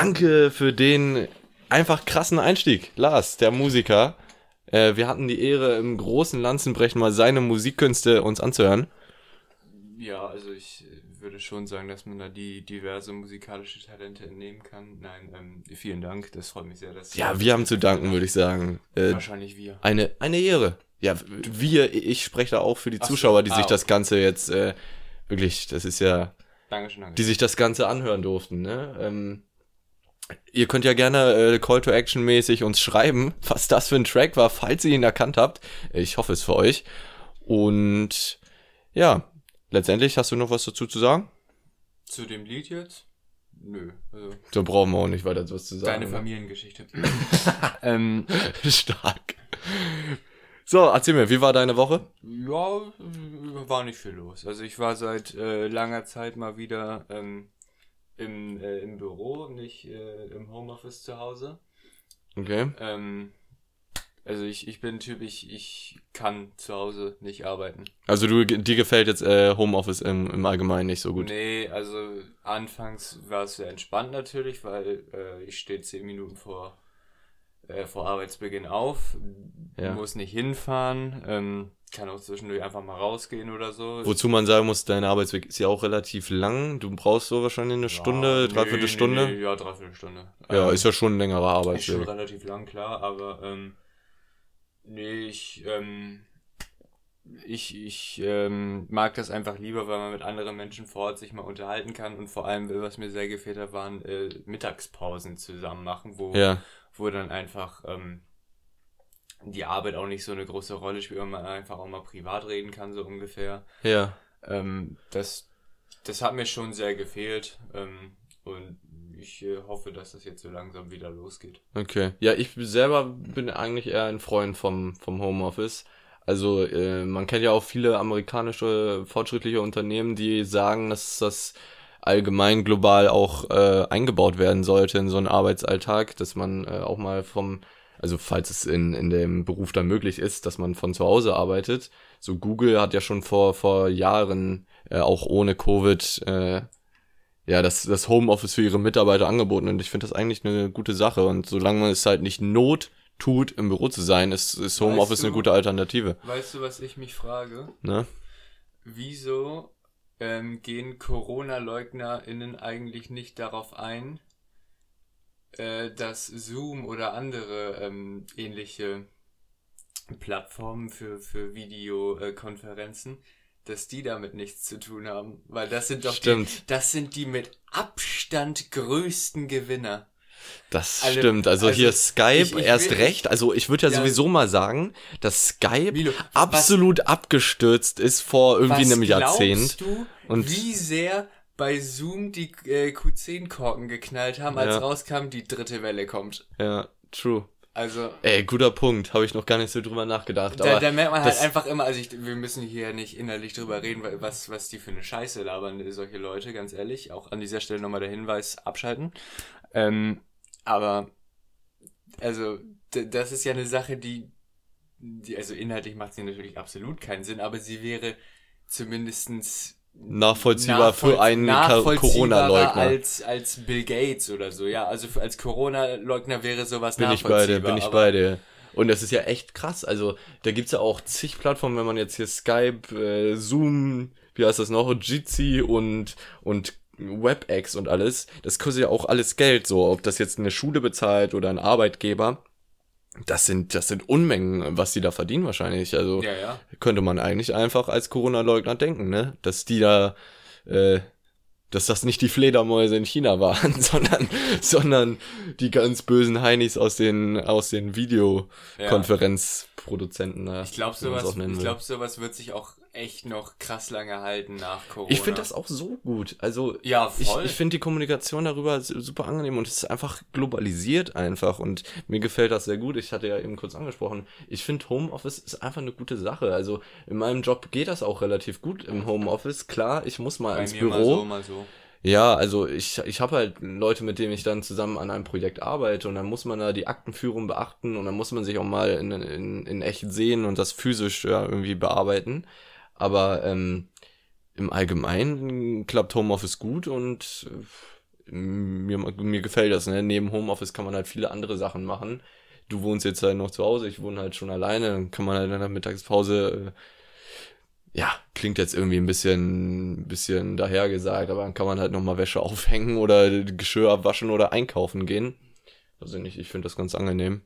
Danke für den einfach krassen Einstieg. Lars, der Musiker. Äh, wir hatten die Ehre, im großen Lanzenbrechen mal seine Musikkünste uns anzuhören. Ja, also ich äh, würde schon sagen, dass man da die diverse musikalische Talente entnehmen kann. Nein, ähm, vielen Dank, das freut mich sehr. Dass Ja, wir haben zu danken, würde ich sagen. Äh, Wahrscheinlich wir. eine, eine Ehre. Ja, wir, ich spreche da auch für die Ach Zuschauer, die ah, sich das okay. Ganze jetzt äh, wirklich, das ist ja, Dankeschön, danke. die sich das Ganze anhören durften. Ne? Ähm, ihr könnt ja gerne äh, Call to Action mäßig uns schreiben, was das für ein Track war, falls ihr ihn erkannt habt. Ich hoffe es für euch. Und ja, letztendlich hast du noch was dazu zu sagen? Zu dem Lied jetzt? Nö. Also Da brauchen wir auch nicht weiter was zu sagen. deine Familiengeschichte. ähm, Stark. So, erzähl mir, wie war deine Woche? ja, war nicht viel los. Also ich war seit äh, langer Zeit mal wieder ähm, im, äh, im Büro, nicht äh, im Homeoffice zu Hause. Okay. Ähm, also ich, ich bin Typ, ich, ich kann zu Hause nicht arbeiten. Also du, dir gefällt jetzt äh, Homeoffice im, im Allgemeinen nicht so gut. Nee, also anfangs war es sehr entspannt natürlich, weil äh, ich stehe zehn Minuten vor, äh, vor Arbeitsbeginn auf, Ja. muss nicht hinfahren, ähm, kann auch zwischendurch einfach mal rausgehen oder so. Wozu man sagen muss, dein Arbeitsweg ist ja auch relativ lang. Du brauchst so wahrscheinlich eine Stunde, Ja, dreiviertel nee, Stunde. Nee, nee, ja, dreiviertel Stunde. Ja, Ähm, ist ja schon ein längerer Ist schon Arbeitsweg. relativ lang, klar, aber ähm, nee, ich, ähm, ich, ich ähm, mag das einfach lieber, weil man mit anderen Menschen vor Ort sich mal unterhalten kann und vor allem, was mir sehr gefehlt hat, waren äh, Mittagspausen zusammen machen, wo, Ja, wo dann einfach ähm, die Arbeit auch nicht so eine große Rolle spielt, und man einfach auch mal privat reden kann, so ungefähr. ja. Ähm, das, das hat mir schon sehr gefehlt ähm, und ich äh, hoffe, dass das jetzt so langsam wieder losgeht. Okay. Ja, ich selber bin eigentlich eher ein Freund vom, vom Homeoffice. Also äh, man kennt ja auch viele amerikanische fortschrittliche Unternehmen, die sagen, dass das allgemein global auch äh, eingebaut werden sollte in so einen Arbeitsalltag, dass man äh, auch mal vom, also falls es in, in dem Beruf dann möglich ist, dass man von zu Hause arbeitet. So Google hat ja schon vor, vor Jahren, äh, auch ohne Covid, äh, ja, das, das Homeoffice für ihre Mitarbeiter angeboten und ich finde das eigentlich eine gute Sache und solange man es halt nicht not tut, im Büro zu sein, ist, ist Homeoffice Weißt du- eine gute Alternative, Weißt du, was ich mich frage? ne? Wieso ähm, gehen Corona-LeugnerInnen eigentlich nicht darauf ein, äh, dass Zoom oder andere ähm, ähnliche Plattformen für, für Videokonferenzen, dass die damit nichts zu tun haben? Weil das sind doch Stimmt. die, das sind die mit Abstand größten Gewinner. Das Alle- stimmt. Also, also hier Skype ich- ich erst will- recht. Also ich würde ja, Ja. sowieso mal sagen, dass Skype Milo, was- absolut abgestürzt ist vor irgendwie Was einem Jahrzehnt. du, Und- wie sehr bei Zoom die äh, Q10-Korken geknallt haben, als Ja. rauskam, die dritte Welle kommt? Ja, true. Also, Ey, guter Punkt. Habe ich noch gar nicht so drüber nachgedacht. da, aber da merkt man halt einfach immer, also ich, wir müssen hier nicht innerlich drüber reden, was, was die für eine Scheiße labern, solche Leute, ganz ehrlich. Auch an dieser Stelle nochmal der Hinweis, abschalten. Ähm, aber, also, das ist ja eine Sache, die, die also inhaltlich macht sie natürlich absolut keinen Sinn, aber sie wäre zumindestens nachvollziehbar für nachvoll- einen Ka- nachvollziehbarer Corona-Leugner. als, als Bill Gates oder so, ja. Also für, als Corona-Leugner wäre sowas Bin ich dir, bin ich aber- bei dir. Und das ist ja echt krass. Also, da gibt's ja auch zig Plattformen, wenn man jetzt hier Skype, äh, Zoom, wie heißt das noch, Jitsi und, und WebEx und alles. Das kostet ja auch alles Geld, so. Ob das jetzt eine Schule bezahlt oder ein Arbeitgeber. Das sind, das sind Unmengen, was die da verdienen wahrscheinlich. Also, Ja, ja. könnte man eigentlich einfach als Corona-Leugner denken, ne? Dass die da, äh, dass das nicht die Fledermäuse in China waren, sondern, sondern die ganz bösen Heinis aus den, aus den Videokonferenzproduzenten. da, Ich glaube, sowas, ich will. glaub, sowas wird sich auch echt noch krass lange halten nach Corona. Ich finde das auch so gut. Also, Ja, ich, voll. ich finde die Kommunikation darüber su- super angenehm und es ist einfach globalisiert einfach und mir gefällt das sehr gut. Ich hatte ja eben kurz angesprochen, ich finde Homeoffice ist einfach eine gute Sache. Also in meinem Job geht das auch relativ gut im Homeoffice. Klar, ich muss mal Bei ins Büro. mal so, mal so. Ja, also ich, ich habe halt Leute, mit denen ich dann zusammen an einem Projekt arbeite und dann muss man da die Aktenführung beachten und dann muss man sich auch mal in, in, in echt sehen und das physisch ja, irgendwie bearbeiten. Aber ähm, im Allgemeinen klappt Homeoffice gut und äh, mir, mir gefällt das, ne? Neben Homeoffice kann man halt viele andere Sachen machen. Du wohnst jetzt halt noch zu Hause, ich wohne halt schon alleine, dann kann man halt in der Mittagspause, äh, ja, klingt jetzt irgendwie ein bisschen, bisschen dahergesagt, aber dann kann man halt nochmal Wäsche aufhängen oder Geschirr abwaschen oder einkaufen gehen. Also nicht, ich finde das ganz angenehm.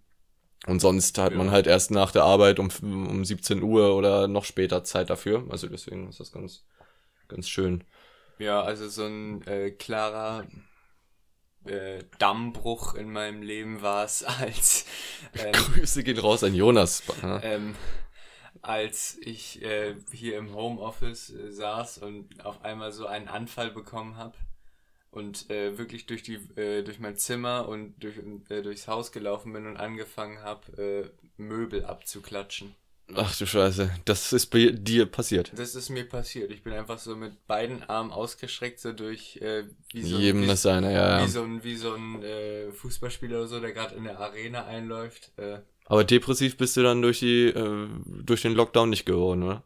Und sonst hat ja. man halt erst nach der Arbeit um, um 17 Uhr oder noch später Zeit dafür. Also deswegen ist das ganz, ganz schön. Ja, also so ein äh, klarer äh, Dammbruch in meinem Leben war es, als. Ähm, Grüße gehen raus an Jonas. Ähm, als ich äh, hier im Homeoffice äh, saß und auf einmal so einen Anfall bekommen habe und äh, wirklich durch die äh, durch mein Zimmer und durch, äh, durchs Haus gelaufen bin und angefangen habe äh, Möbel abzuklatschen. Ach du Scheiße, das ist bei dir passiert. Das ist mir passiert. Ich bin einfach so mit beiden Armen ausgestreckt, so durch äh, wie so jedem wie, das seine, ja, ja. Wie so ein, wie so ein äh, Fußballspieler oder so, der gerade in der Arena einläuft. Aber depressiv bist du dann durch die durch den Lockdown nicht geworden, oder?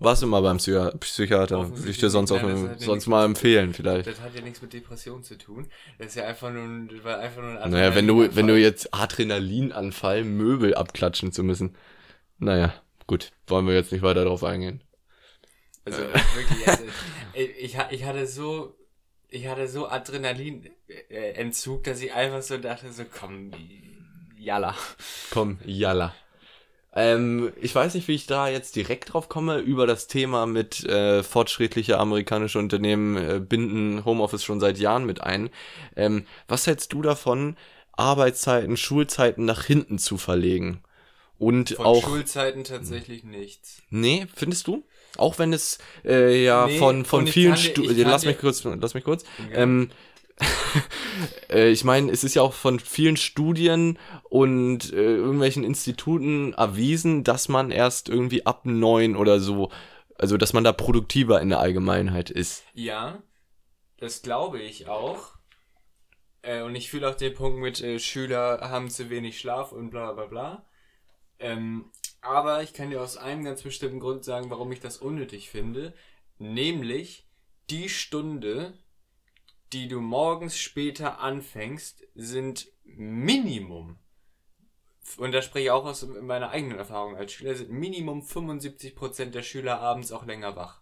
Warst du mal beim Psychi Psychiater? Würde ich dir sonst auch nein, sonst mal empfehlen, vielleicht. Das hat ja nichts mit Depression zu tun. Das ist ja einfach nur, war einfach nur ein Naja, wenn du, wenn du jetzt Adrenalinanfall, Möbel abklatschen zu müssen. Naja, gut, wollen wir jetzt nicht weiter drauf eingehen. Also wirklich, also, ich, ich hatte so, ich hatte so Adrenalinentzug, dass ich einfach so dachte, so komm, jalla. Komm, jalla. Ähm, ich weiß nicht, wie ich da jetzt direkt drauf komme, über das Thema mit äh, fortschrittliche amerikanische Unternehmen äh, binden Homeoffice schon seit Jahren mit ein. Ähm, was hältst du davon, Arbeitszeiten, Schulzeiten nach hinten zu verlegen? Und von auch. Schulzeiten tatsächlich nichts. Nee, findest du? Auch wenn es äh, ja nee, von, von vielen Studien. Lass mich kurz, lass mich kurz. Ja. Ähm, äh, ich meine, es ist ja auch von vielen Studien und äh, irgendwelchen Instituten erwiesen, dass man erst irgendwie ab neun oder so, also dass man da produktiver in der Allgemeinheit ist. Ja, das glaube ich auch. Äh, und ich fühle auch den Punkt mit äh, Schüler haben zu wenig Schlaf und bla bla bla. Ähm, aber ich kann dir aus einem ganz bestimmten Grund sagen, warum ich das unnötig finde. Nämlich die Stunde, die du morgens später anfängst, sind Minimum. Und da spreche ich auch aus meiner eigenen Erfahrung als Schüler, sind Minimum 75% der Schüler abends auch länger wach.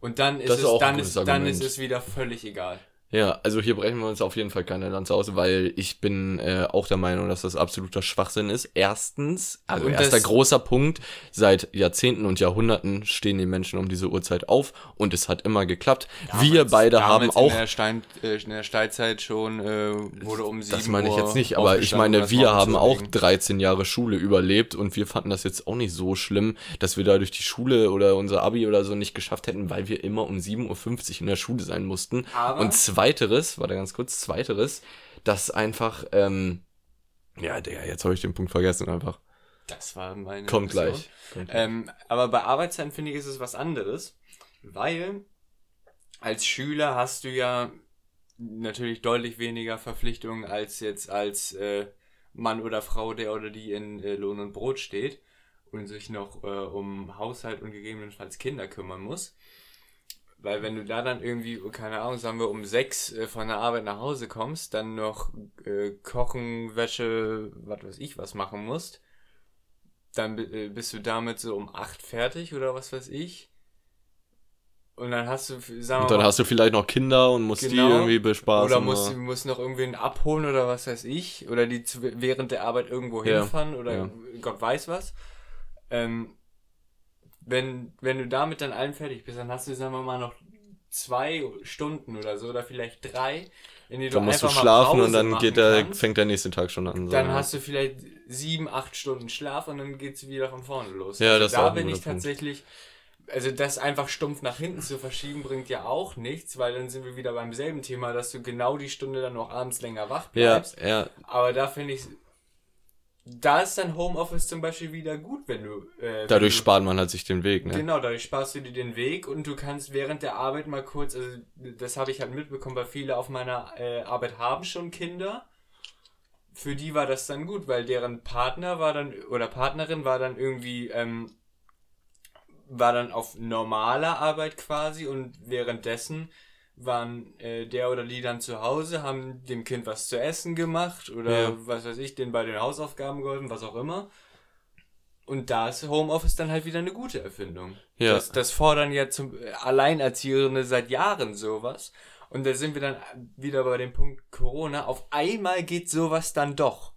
Und dann ist, es, dann, ist, dann ist es wieder völlig egal. Ja, also hier brechen wir uns auf jeden Fall keine Lanze aus, weil ich bin äh, auch der Meinung, dass das absoluter Schwachsinn ist. Erstens, also und erster großer Punkt, seit Jahrzehnten und Jahrhunderten stehen die Menschen um diese Uhrzeit auf und es hat immer geklappt. Damals, wir beide haben auch... In der, Stein, äh, in der Steinzeit schon äh, wurde um sieben Das meine ich jetzt nicht, aber ich meine, wir haben auch 13 Jahre Schule überlebt und wir fanden das jetzt auch nicht so schlimm, dass wir da durch die Schule oder unser Abi oder so nicht geschafft hätten, weil wir immer um 7.50 Uhr in der Schule sein mussten. Aber und zwei Zweiteres, warte ganz kurz, Zweiteres, dass einfach, ähm, ja, der, jetzt habe ich den Punkt vergessen einfach. Das war meine. Kommt gleich. Kommt Ähm, aber bei Arbeitszeiten finde ich, ist es was anderes, weil als Schüler hast du ja natürlich deutlich weniger Verpflichtungen als jetzt als äh, Mann oder Frau, der oder die in äh, Lohn und Brot steht und sich noch äh, um Haushalt und gegebenenfalls Kinder kümmern muss. Weil wenn du da dann irgendwie, keine Ahnung, sagen wir um sechs äh, von der Arbeit nach Hause kommst, dann noch äh, Kochen, Wäsche, was weiß ich, was machen musst, dann äh, bist du damit so um acht fertig oder was weiß ich. Und dann hast du, sagen Und dann mal, hast du vielleicht noch Kinder und musst genau, die irgendwie bespaßen. Oder musst, oder? musst noch irgendwen abholen oder was weiß ich. Oder die zu, während der Arbeit irgendwo ja, hinfahren oder ja. Gott weiß was. Ähm, wenn, wenn du damit dann allen fertig bist, dann hast du, sagen wir mal, noch zwei Stunden oder so, oder vielleicht drei, in die du dann musst du schlafen und dann geht der, kannst, fängt der nächste Tag schon an. So. Dann hast du vielleicht sieben, acht Stunden Schlaf und dann geht's wieder von vorne los. Ja, also das da bin ich tatsächlich, also das einfach stumpf nach hinten zu verschieben, bringt ja auch nichts, weil dann sind wir wieder beim selben Thema, dass du genau die Stunde dann noch abends länger wach bleibst. Ja, ja. Aber da finde ich da ist dann Homeoffice zum Beispiel wieder gut, wenn du. Äh, dadurch du, spart man halt sich den Weg, ne? Genau, dadurch sparst du dir den Weg und du kannst während der Arbeit mal kurz, also das habe ich halt mitbekommen, weil viele auf meiner äh, Arbeit haben schon Kinder. Für die war das dann gut, weil deren Partner war dann, oder Partnerin war dann irgendwie, ähm, war dann auf normaler Arbeit quasi und währenddessen waren äh, der oder die dann zu Hause, haben dem Kind was zu essen gemacht oder Ja. was weiß ich, denen bei den Hausaufgaben geholfen, was auch immer. Und da ist Homeoffice dann halt wieder eine gute Erfindung. Ja. Das, das fordern ja zum Alleinerziehende seit Jahren sowas. Und da sind wir dann wieder bei dem Punkt Corona. Auf einmal geht sowas dann doch.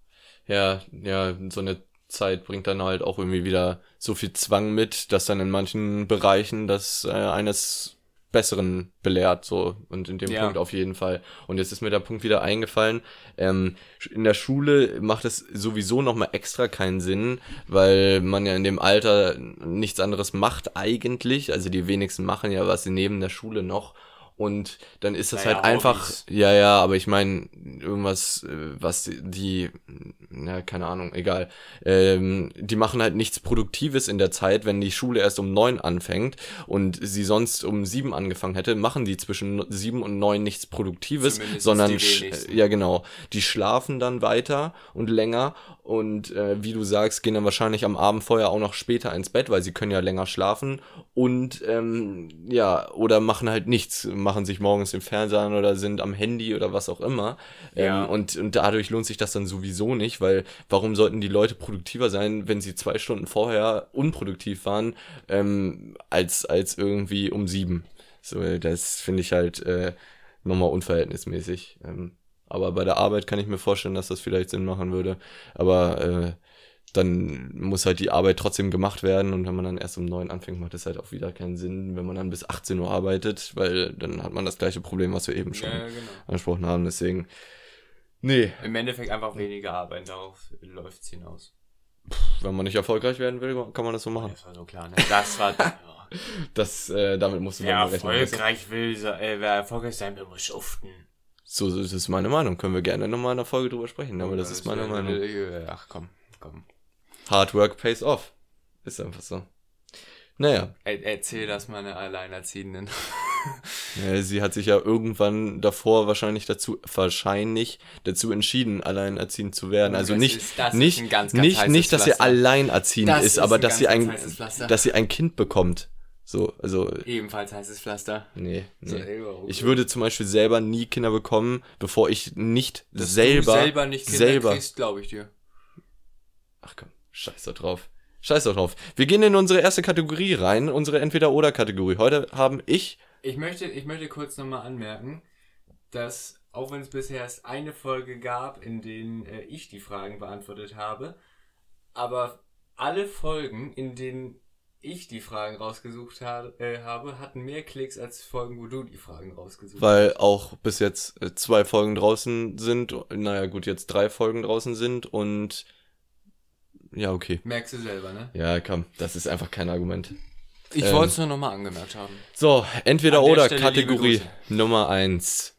Ja, ja, so eine Zeit bringt dann halt auch irgendwie wieder so viel Zwang mit, dass dann in manchen Bereichen das äh, eines Besseren belehrt, so und in dem Ja. Punkt auf jeden Fall. Und jetzt ist mir der Punkt wieder eingefallen. Ähm, in der Schule macht es sowieso nochmal extra keinen Sinn, weil man ja in dem Alter nichts anderes macht eigentlich. Also die wenigsten machen ja was neben der Schule noch. Und dann ist das Naja, halt einfach, Hobbys. ja, ja, aber ich meine, irgendwas, äh, was die, na, keine Ahnung, egal. Ähm, die machen halt nichts Produktives in der Zeit, wenn die Schule erst um neun anfängt und sie sonst um sieben angefangen hätte, machen die zwischen sieben und neun nichts Produktives, Zumindest sondern, ja genau, die schlafen dann weiter und länger und äh, wie du sagst, gehen dann wahrscheinlich am Abend vorher auch noch später ins Bett, weil sie können ja länger schlafen und ähm, ja, oder machen halt nichts, machen sich morgens den Fernseher an oder sind am Handy oder was auch immer. Ja. Ähm, und, und dadurch lohnt sich das dann sowieso nicht, weil warum sollten die Leute produktiver sein, wenn sie zwei Stunden vorher unproduktiv waren, ähm, als, als irgendwie um sieben. So, das finde ich halt äh, nochmal unverhältnismäßig. Ähm, aber bei der Arbeit kann ich mir vorstellen, dass das vielleicht Sinn machen würde. Aber äh, dann muss halt die Arbeit trotzdem gemacht werden und wenn man dann erst um neun anfängt, macht das halt auch wieder keinen Sinn, wenn man dann bis 18 Uhr arbeitet, weil dann hat man das gleiche Problem, was wir eben schon Ja, genau. angesprochen haben. Deswegen, nee, Im Endeffekt einfach weniger Arbeit, darauf läuft es hinaus. wenn man nicht erfolgreich werden will, kann man das so machen. Das war so klar, ne? Das war. ja. Das, äh, damit musst du Wer erfolgreich will, äh, wer erfolgreich sein will, muss schuften. So, das ist meine Meinung. Können wir gerne nochmal in der Folge drüber sprechen, aber das ist meine Meinung. äh, Ach komm, komm. Hard work pays off. Ist einfach so. Naja, Er, erzähl das mal einer Alleinerziehenden. äh, sie hat sich ja irgendwann davor wahrscheinlich dazu, wahrscheinlich dazu entschieden, alleinerziehend zu werden. Oh, Also das nicht, ist- nicht, ganz, ganz nicht, nicht, dass sie alleinerziehend Das ist, ist aber dass sie ein, dass sie ein Kind bekommt. So, also, Ebenfalls heißes Pflaster. nee, nee. Ich würde zum Beispiel selber nie Kinder bekommen, bevor ich nicht Dass selber, du selber nicht Kinder selber, kriegst, glaube ich dir. ach komm, scheiß doch drauf. Scheiß doch drauf. Wir gehen in unsere erste Kategorie rein, unsere Entweder-Oder-Kategorie. Heute haben ich, Ich möchte, ich möchte kurz nochmal anmerken, dass, auch wenn es bisher erst eine Folge gab, in denen äh, ich die Fragen beantwortet habe, aber alle Folgen, in denen ich die Fragen rausgesucht ha äh, habe, hatten mehr Klicks als Folgen, wo du die Fragen rausgesucht hast. weil auch bis jetzt äh, zwei Folgen draußen sind, naja gut, jetzt drei Folgen draußen sind und ja, okay. Merkst du selber, ne? Ja, komm, das ist einfach kein Argument. Ich Ähm, wollte es nur nochmal angemerkt haben. So, entweder oder Stelle Kategorie Nummer eins.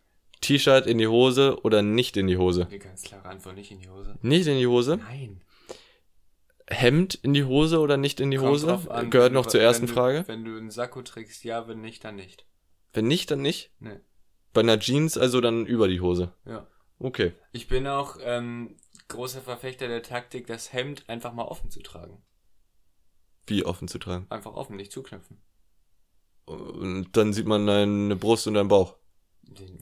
T-Shirt in die Hose oder nicht in die Hose? Die ganz klare Antwort, nicht in die Hose. Nicht in die Hose? Nein. Hemd in die Hose oder nicht in die Kommt Hose? an, Gehört noch zur ersten du, Frage. Wenn du einen Sakko trägst, ja, wenn nicht, dann nicht. Wenn nicht, dann nicht. Nee. Bei einer Jeans also dann über die Hose. Ja. Okay. Ich bin auch ähm, großer Verfechter der Taktik, das Hemd einfach mal offen zu tragen. Wie offen zu tragen. Einfach offen, nicht zuknöpfen. Und dann sieht man deine Brust und deinen Bauch.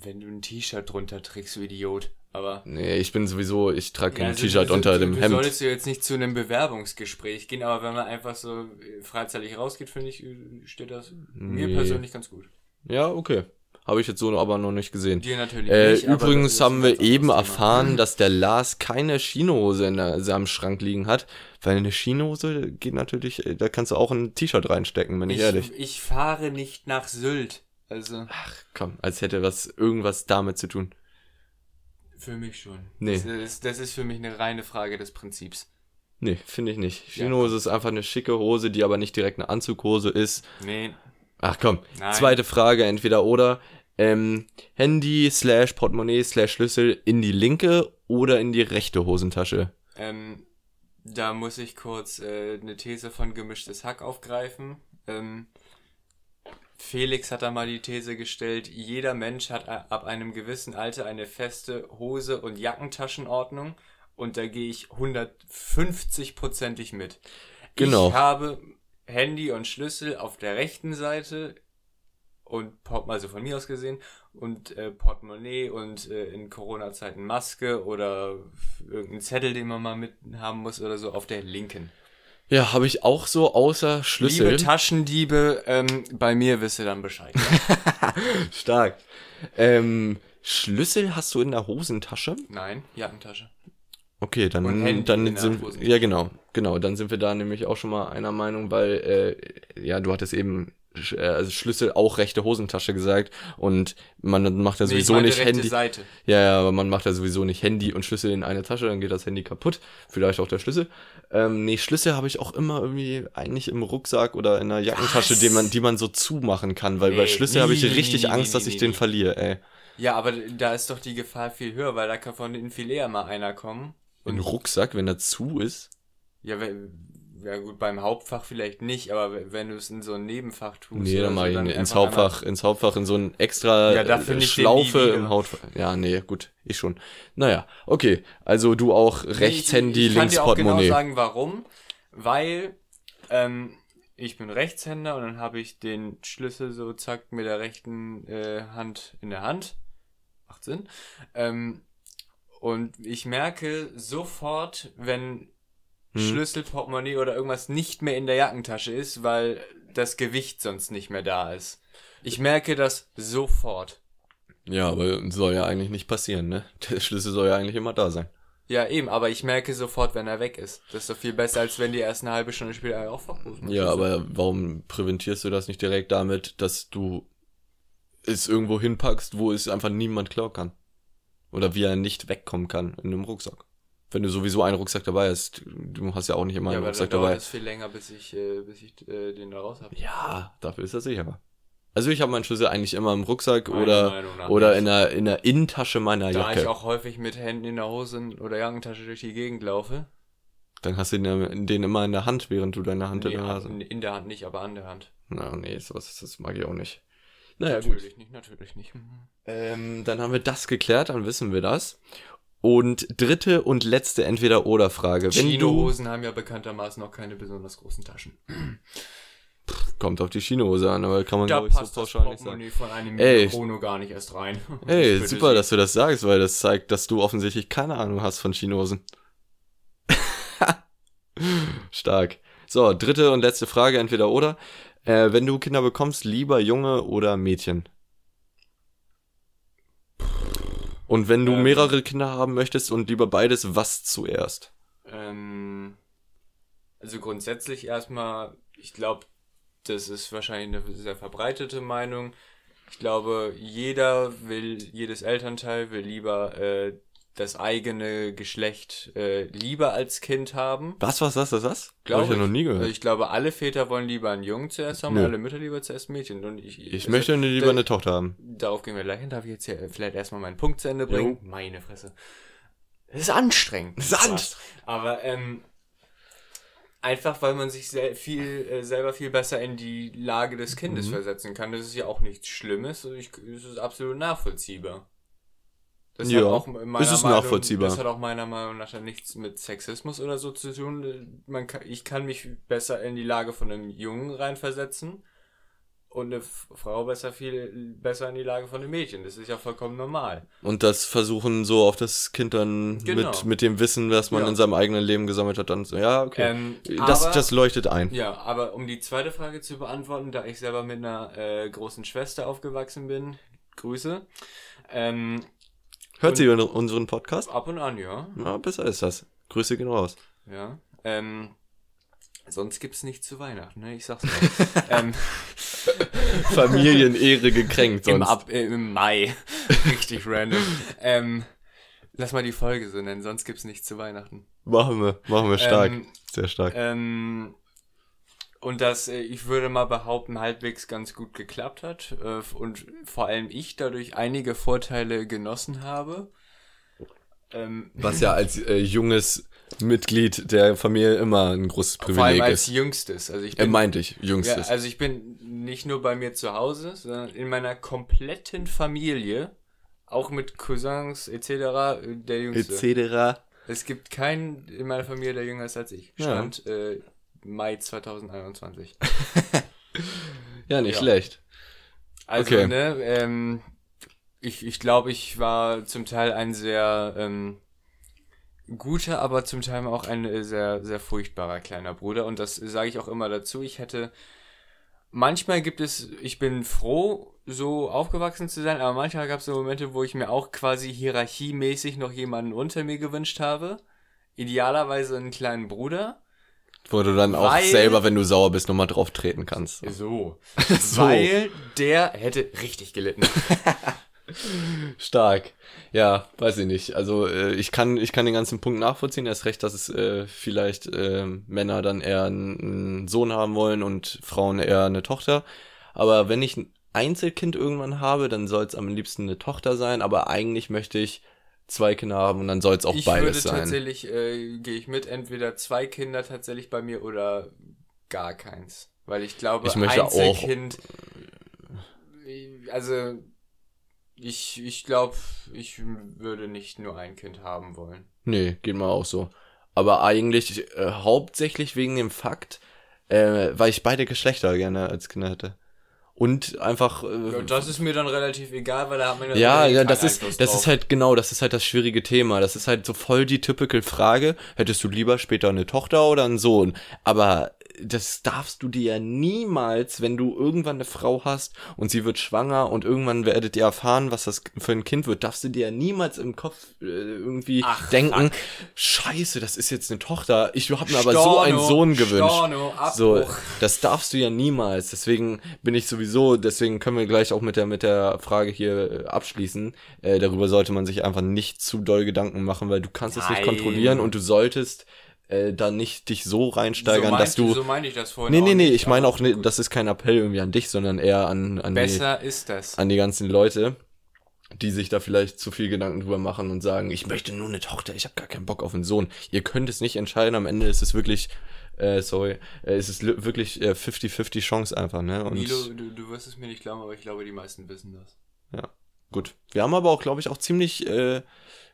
Wenn du ein T-Shirt drunter trägst, du Idiot. Aber. Nee, ich bin sowieso, ich trage kein Ja, also T-Shirt unter du, dem du Hemd. solltest du jetzt nicht zu einem Bewerbungsgespräch gehen, aber wenn man einfach so äh, freizeitig rausgeht, finde ich, äh, steht das mir Nee. persönlich ganz gut. Ja, okay. Habe ich jetzt so aber noch nicht gesehen. Dir natürlich Äh, nicht. übrigens haben wir eben erfahren, dass der Lars keine Chinohose in der- seinem Schrank liegen hat, weil eine Chinohose geht natürlich, äh, da kannst du auch ein T-Shirt reinstecken, bin ich, ehrlich. Ich, ich fahre nicht nach Sylt. Also, Ach komm, als hätte was irgendwas damit zu tun. für mich schon. Nee. Das ist, das ist für mich eine reine Frage des Prinzips. Nee, finde ich nicht. Ja, Chinohose ist einfach eine schicke Hose, die aber nicht direkt eine Anzughose ist. Nee, Ach komm, Nein. zweite Frage, entweder oder. Ähm, Handy slash Portemonnaie slash Schlüssel in die linke oder in die rechte Hosentasche. Ähm, da muss ich kurz äh, eine These von gemischtes Hack aufgreifen. Ähm, Felix hat da mal die These gestellt, jeder Mensch hat ab einem gewissen Alter eine feste Hose- und Jackentaschenordnung und da gehe ich 150-prozentig mit. Genau. Ich habe Handy und Schlüssel auf der rechten Seite und Port also von mir aus gesehen und äh, Portemonnaie und äh, in Corona-Zeiten Maske oder irgendein Zettel, den man mal mit haben muss oder so auf der linken. Ja, habe ich auch so außer Schlüssel. Liebe Taschendiebe, ähm, bei mir wisst ihr dann Bescheid. Stark. Ähm, Schlüssel hast du in der Hosentasche? Nein, Jackentasche. Okay, dann, Und Handy in dann der sind Hosentasche. ja genau, genau, dann sind wir da nämlich auch schon mal einer Meinung, weil äh, ja, du hattest eben also Schlüssel auch rechte Hosentasche gesagt und man macht ja Nee, sowieso meine nicht Handy. Seite. Ja, ja, aber man macht ja sowieso nicht Handy und Schlüssel in eine Tasche, dann geht das Handy kaputt. Vielleicht auch der Schlüssel. Ähm, nee, Schlüssel habe ich auch immer irgendwie eigentlich im Rucksack oder in einer Jackentasche, Was? die man, die man so zumachen kann, weil bei Nee, Schlüssel habe ich nie, richtig Angst, dass ich den verliere, ey. Ja, aber da ist doch die Gefahr viel höher, weil da kann von innen viel eher mal einer kommen. Ein Rucksack, wenn er zu ist. Ja, wenn, ja gut, beim Hauptfach vielleicht nicht, aber wenn du es in so ein Nebenfach tust. Nee, dann mache so, ich einfach ins Hauptfach, ins Hauptfach, in so ein extra Ja, da äh, finde ich den Schlaufe im Hautfach. Ja, nee, gut, ich schon. Naja, okay. Also du auch Nee, Handy, ich, ich kann links dir auch genau sagen, warum. Weil ähm, ich bin Rechtshänder und dann habe ich den Schlüssel so zack mit der rechten äh, Hand in der Hand. Macht Sinn. Ähm, und ich merke sofort, wenn Hm. Schlüssel, Portemonnaie oder irgendwas nicht mehr in der Jackentasche ist, weil das Gewicht sonst nicht mehr da ist. Ich merke das sofort. Ja, aber soll ja eigentlich nicht passieren, ne? Der Schlüssel soll ja eigentlich immer da sein. Ja, eben, aber ich merke sofort, wenn er weg ist. Das ist doch viel besser, als wenn die erst eine halbe Stunde später aufwachen. Ja, aber warum präventierst du das nicht direkt damit, dass du es irgendwo hinpackst, wo es einfach niemand klauen kann? Oder wie er nicht wegkommen kann in einem Rucksack? Wenn du sowieso einen Rucksack dabei hast, du hast ja auch nicht immer Ja, einen dann Rucksack dauert dabei. es viel länger, bis ich, äh, bis ich äh, den da raus habe. Ja, dafür ist er sicherer. Also ich habe meinen Schlüssel eigentlich immer im Rucksack Meiner oder oder nicht. in der in der Innentasche meiner Da Jacke. ich auch häufig mit Händen in der Hose oder Jackentasche durch die Gegend laufe. Dann hast du den, den immer in der Hand, während du deine Hand Nee, in der Nase. in, in der Hand nicht, aber an der Hand. Na, nee, sowas das mag ich auch nicht. Naja, gut. natürlich nicht, natürlich nicht. Mhm. Ähm, dann haben wir das geklärt, dann wissen wir das. Und dritte und letzte Entweder-Oder-Frage. Chinohosen haben ja bekanntermaßen noch keine besonders großen Taschen. kommt auf die Chinohose an, aber kann man Da glaube ich so pauschal nicht sagen. Von einem Ey. Chrono gar nicht erst rein. Ey, super, dass du das sagst, weil das zeigt, dass du offensichtlich keine Ahnung hast von Chinosen. Stark. So, dritte und letzte Frage, entweder oder. Äh, wenn du Kinder bekommst, lieber Junge oder Mädchen? Und wenn du Ähm. mehrere Kinder haben möchtest und lieber beides, was zuerst? Ähm, also grundsätzlich erstmal, ich glaube, das ist wahrscheinlich eine sehr verbreitete Meinung. Ich glaube, jeder will, jedes Elternteil will lieber äh, das eigene Geschlecht äh, lieber als Kind haben. Was, was, was, was, was? Glaube ich ja noch nie gehört. Also ich glaube, alle Väter wollen lieber einen Jungen zuerst haben, Nö. alle Mütter lieber zuerst Mädchen. Und ich, ich also, möchte lieber da- eine Tochter haben. Darauf gehen wir gleich hin. Darf ich jetzt hier vielleicht erstmal meinen Punkt zu Ende bringen? Meine Fresse. Das ist anstrengend. Das ist anstrengend. Aber ähm, einfach, weil man sich sehr viel, äh, selber viel besser in die Lage des Kindes Mhm. versetzen kann. Das ist ja auch nichts Schlimmes. Ich, das ist absolut nachvollziehbar. Das Ja, meiner es ist Meinung- nachvollziehbar. Das hat auch meiner Meinung nach nichts mit Sexismus oder so zu tun. Man kann, ich kann mich besser in die Lage von einem Jungen reinversetzen und eine Frau besser viel besser in die Lage von einem Mädchen. Das ist ja vollkommen normal. Und das versuchen so auf das Kind dann Genau. mit, mit dem Wissen, was man Ja. in seinem eigenen Leben gesammelt hat, dann so, ja, okay. Ähm, das, aber- das leuchtet ein. Ja, aber um die zweite Frage zu beantworten, da ich selber mit einer äh, großen Schwester aufgewachsen bin, Grüße. Ähm, Hört sie unseren Podcast? ab und an, ja. Ja, besser ist das. Grüße gehen raus. Ja. Ähm, sonst gibt's nichts zu Weihnachten, ne? Ich sag's mal. ähm, Familienehre gekränkt im, sonst. Ab äh, Im Mai. Richtig random. Ähm, lass mal die Folge so nennen, sonst gibt's nichts zu Weihnachten. Machen wir, machen wir stark. Ähm, Sehr stark. Ähm, und das, äh, ich würde mal behaupten, halbwegs ganz gut geklappt hat. Äh, und vor allem ich dadurch einige Vorteile genossen habe. Ähm, Was ja als äh, junges Mitglied der Familie immer ein großes vor allem Privileg als ist. jüngstes. Also ich Er bin, meinte ich, ja, jüngstes. also ich bin nicht nur bei mir zu Hause, sondern in meiner kompletten Familie, auch mit Cousins etc. äh, der Jüngste. Etc. Es gibt keinen in meiner Familie, der jünger ist als ich. Ja. Stand äh, Mai 2021. Ja, nicht Ja. schlecht. Also, Okay. ne, ähm, ich, ich glaube, ich war zum Teil ein sehr ähm, guter, aber zum Teil auch ein äh, sehr, sehr furchtbarer kleiner Bruder. Und das sage ich auch immer dazu. Ich hätte. Manchmal gibt es, ich bin froh, so aufgewachsen zu sein, aber manchmal gab es so Momente, wo ich mir auch quasi hierarchiemäßig noch jemanden unter mir gewünscht habe. Idealerweise einen kleinen Bruder. Wo du dann auch Weil- selber, wenn du sauer bist, nochmal drauf treten kannst. So. So. Weil der hätte richtig gelitten. Stark. Ja, weiß ich nicht. Also äh, ich kann ich kann den ganzen Punkt nachvollziehen. Erst recht, dass es äh, vielleicht äh, Männer dann eher einen Sohn haben wollen und Frauen eher eine Tochter. Aber wenn ich ein Einzelkind irgendwann habe, dann soll es am liebsten eine Tochter sein. Aber eigentlich möchte ich zwei Kinder haben und dann soll es auch ich würde beides sein. tatsächlich, äh, gehe ich mit, entweder zwei Kinder tatsächlich bei mir oder gar keins. Weil ich glaube, Ich möchte auch- Einzelkind, äh, also ich, ich glaube, ich würde nicht nur ein Kind haben wollen. Nee, geht mir auch so. Aber eigentlich äh, hauptsächlich wegen dem Fakt, äh, weil ich beide Geschlechter gerne als Kinder hätte. Und einfach. Äh, Und das ist mir dann relativ egal, weil da hat man ja, eh ja, das ist, Einfluss das drauf. ist halt genau, das ist halt das schwierige Thema. Das ist halt so voll die typical Frage. Hättest du lieber später eine Tochter oder einen Sohn? Aber das darfst du dir ja niemals, wenn du irgendwann eine Frau hast und sie wird schwanger und irgendwann werdet ihr erfahren, was das für ein Kind wird, darfst du dir ja niemals im Kopf äh, irgendwie Ach, denken, fuck. scheiße, das ist jetzt eine Tochter. Ich habe mir aber so einen Sohn gewünscht. Storno, So, das darfst du ja niemals. Deswegen bin ich sowieso, deswegen können wir gleich auch mit der mit der Frage hier äh, abschließen. Äh, darüber sollte man sich einfach nicht zu doll Gedanken machen, weil du kannst es nicht Nein. kontrollieren und du solltest äh, da nicht dich so reinsteigern, so dass du So meine ich das vorhin Nee, nee, nee, ich meine auch, ne, das ist kein Appell irgendwie an dich, sondern eher an an die, Besser ist das. an die ganzen Leute, die sich da vielleicht zu viel Gedanken drüber machen und sagen, ich möchte nur eine Tochter, ich habe gar keinen Bock auf einen Sohn. Ihr könnt es nicht entscheiden, am Ende ist es wirklich, äh, sorry, äh, es ist li- wirklich äh, 50-50 Chance einfach, ne? Und Milo, du, du wirst es mir nicht glauben, aber ich glaube, die meisten wissen das. ja, gut. Wir haben aber auch, glaube ich, auch ziemlich äh,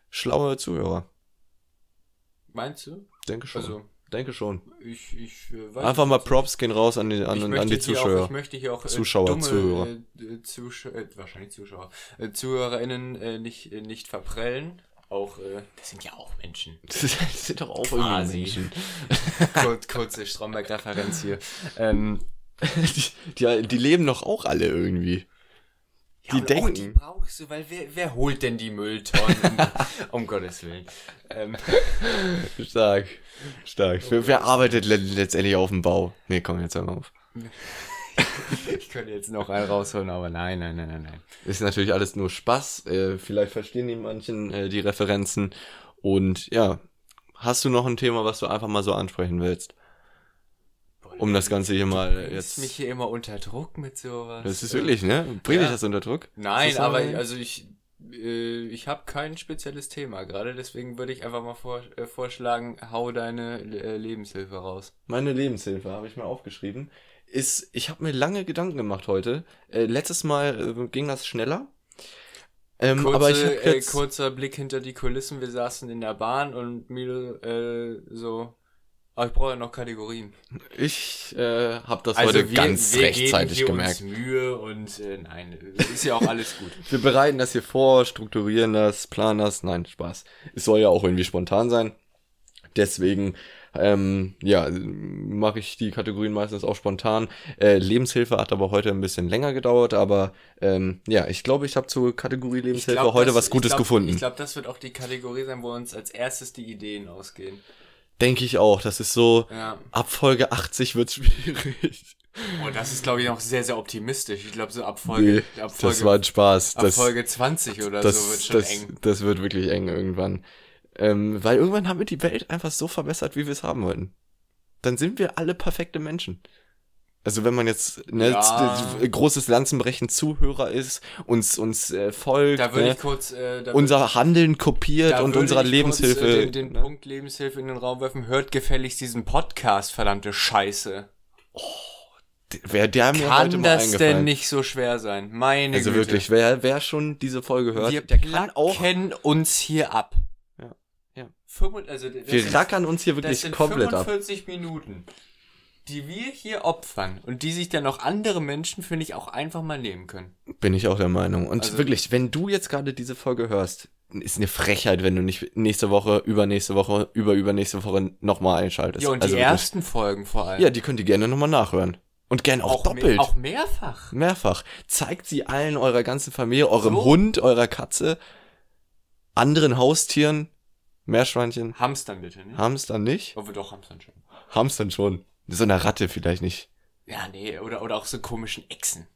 schlaue Zuhörer. Meinst du? Denke schon. Also, Denke schon. ich, ich äh, weiß Einfach mal also- Props gehen raus an die, an, an die Zuschauer. Auch, ich möchte hier auch äh, Zuschauer, dumme, Zuhörer. Äh, Zuschauer, äh, wahrscheinlich Zuschauer, äh, ZuhörerInnen äh, nicht, äh, nicht verprellen. Auch, äh, das sind ja auch Menschen. Das sind doch auch Quasi. irgendwie Menschen. Kur kurze Stromberg-Referenz hier. Ähm, Die, die, die leben doch auch alle irgendwie. Die denken. die brauchst du, weil wer, wer holt denn die Mülltonnen? um Gottes Willen. Ähm, Stark. Stark. Wer, wer arbeitet le letztendlich auf dem Bau? Nee, komm, jetzt hör mal auf. ich könnte jetzt noch einen rausholen, aber nein, nein, nein, nein, nein. Ist natürlich alles nur Spaß. Äh, vielleicht verstehen die manchen äh, die Referenzen. Und ja, hast du noch ein Thema, was du einfach mal so ansprechen willst? Um das Ganze hier mal Du jetzt. mich hier immer unter Druck mit sowas. Das ist wirklich, ne? Bring dich ja. das unter Druck? Nein, aber so? also ich, äh, ich habe kein spezielles Thema gerade, deswegen würde ich einfach mal vor, äh, vorschlagen, hau deine äh, Lebenshilfe raus. Meine Lebenshilfe habe ich mir aufgeschrieben. Ist, ich habe mir lange Gedanken gemacht heute. Äh, letztes Mal äh, ging das schneller. Ähm, Kurze, aber ich habe äh, jetzt, kurzer Blick hinter die Kulissen, wir saßen in der Bahn und Milo äh, so, aber ich brauche ja noch Kategorien. ich äh, habe das heute ganz rechtzeitig geben hier gemerkt. Uns Mühe und äh, nein, ist ja auch alles gut. Wir bereiten das hier vor, strukturieren das, planen das. Nein, Spaß. Es soll ja auch irgendwie spontan sein. Deswegen, ähm, ja, mache ich die Kategorien meistens auch spontan. Äh, Lebenshilfe hat aber heute ein bisschen länger gedauert, aber ähm, ja, ich glaube, ich habe zur Kategorie Lebenshilfe glaub, heute das- was Gutes glaub, gefunden. Ich glaube, das wird auch die Kategorie sein, wo uns als erstes die Ideen ausgehen. Denke ich auch. Das ist so, Ja. ab Folge 80 wird schwierig. Und das ist, glaube ich, noch sehr, sehr optimistisch. Ich glaube, so ab Folge, Nee, ab Folge, das war ein Spaß. ab Das, Folge 20 oder das, so wird schon das, eng. das wird wirklich eng irgendwann. Ähm, weil irgendwann haben wir die Welt einfach so verbessert, wie wir es haben wollten. Dann sind wir alle perfekte Menschen. Also wenn man jetzt ne, Ja. großes Lanzenbrechen Zuhörer ist, uns uns äh, folgt, Da würde ne, ich kurz, äh, da unser Handeln kopiert und unserer ich Lebenshilfe. Kurz, äh, den den ne? Punkt Lebenshilfe in den Raum werfen. Hört gefälligst diesen Podcast, verdammte Scheiße. Wer der mir heute Kann mal das eingefallen. denn nicht so schwer sein? Meine Also Güte. wirklich, wer wer schon diese Folge hört, Wir der kann auch. placken uns hier ab. Ja, ja. Fünfund- also das Wir rackern uns hier wirklich komplett ab. 45 Minuten, die wir hier opfern und die sich dann auch andere Menschen, finde ich, auch einfach mal nehmen können. Bin ich auch der Meinung. Und Also- wirklich, wenn du jetzt gerade diese Folge hörst, ist eine Frechheit, wenn du nicht nächste Woche, übernächste Woche, über übernächste Woche nochmal einschaltest. Ja, und Also die wirklich. ersten Folgen vor allem. Ja, die könnt ihr gerne nochmal nachhören. Und gerne auch, auch, mehr- doppelt. auch mehrfach. Mehrfach. Zeigt sie allen eurer ganzen Familie, eurem So. Hund, eurer Katze, anderen Haustieren, Meerschweinchen, Hamstern bitte, ne? Hamstern nicht. Oh, doch, Hamstern schon. Hamstern schon. So eine Ratte vielleicht nicht. Ja, nee, oder, oder auch so komischen Echsen.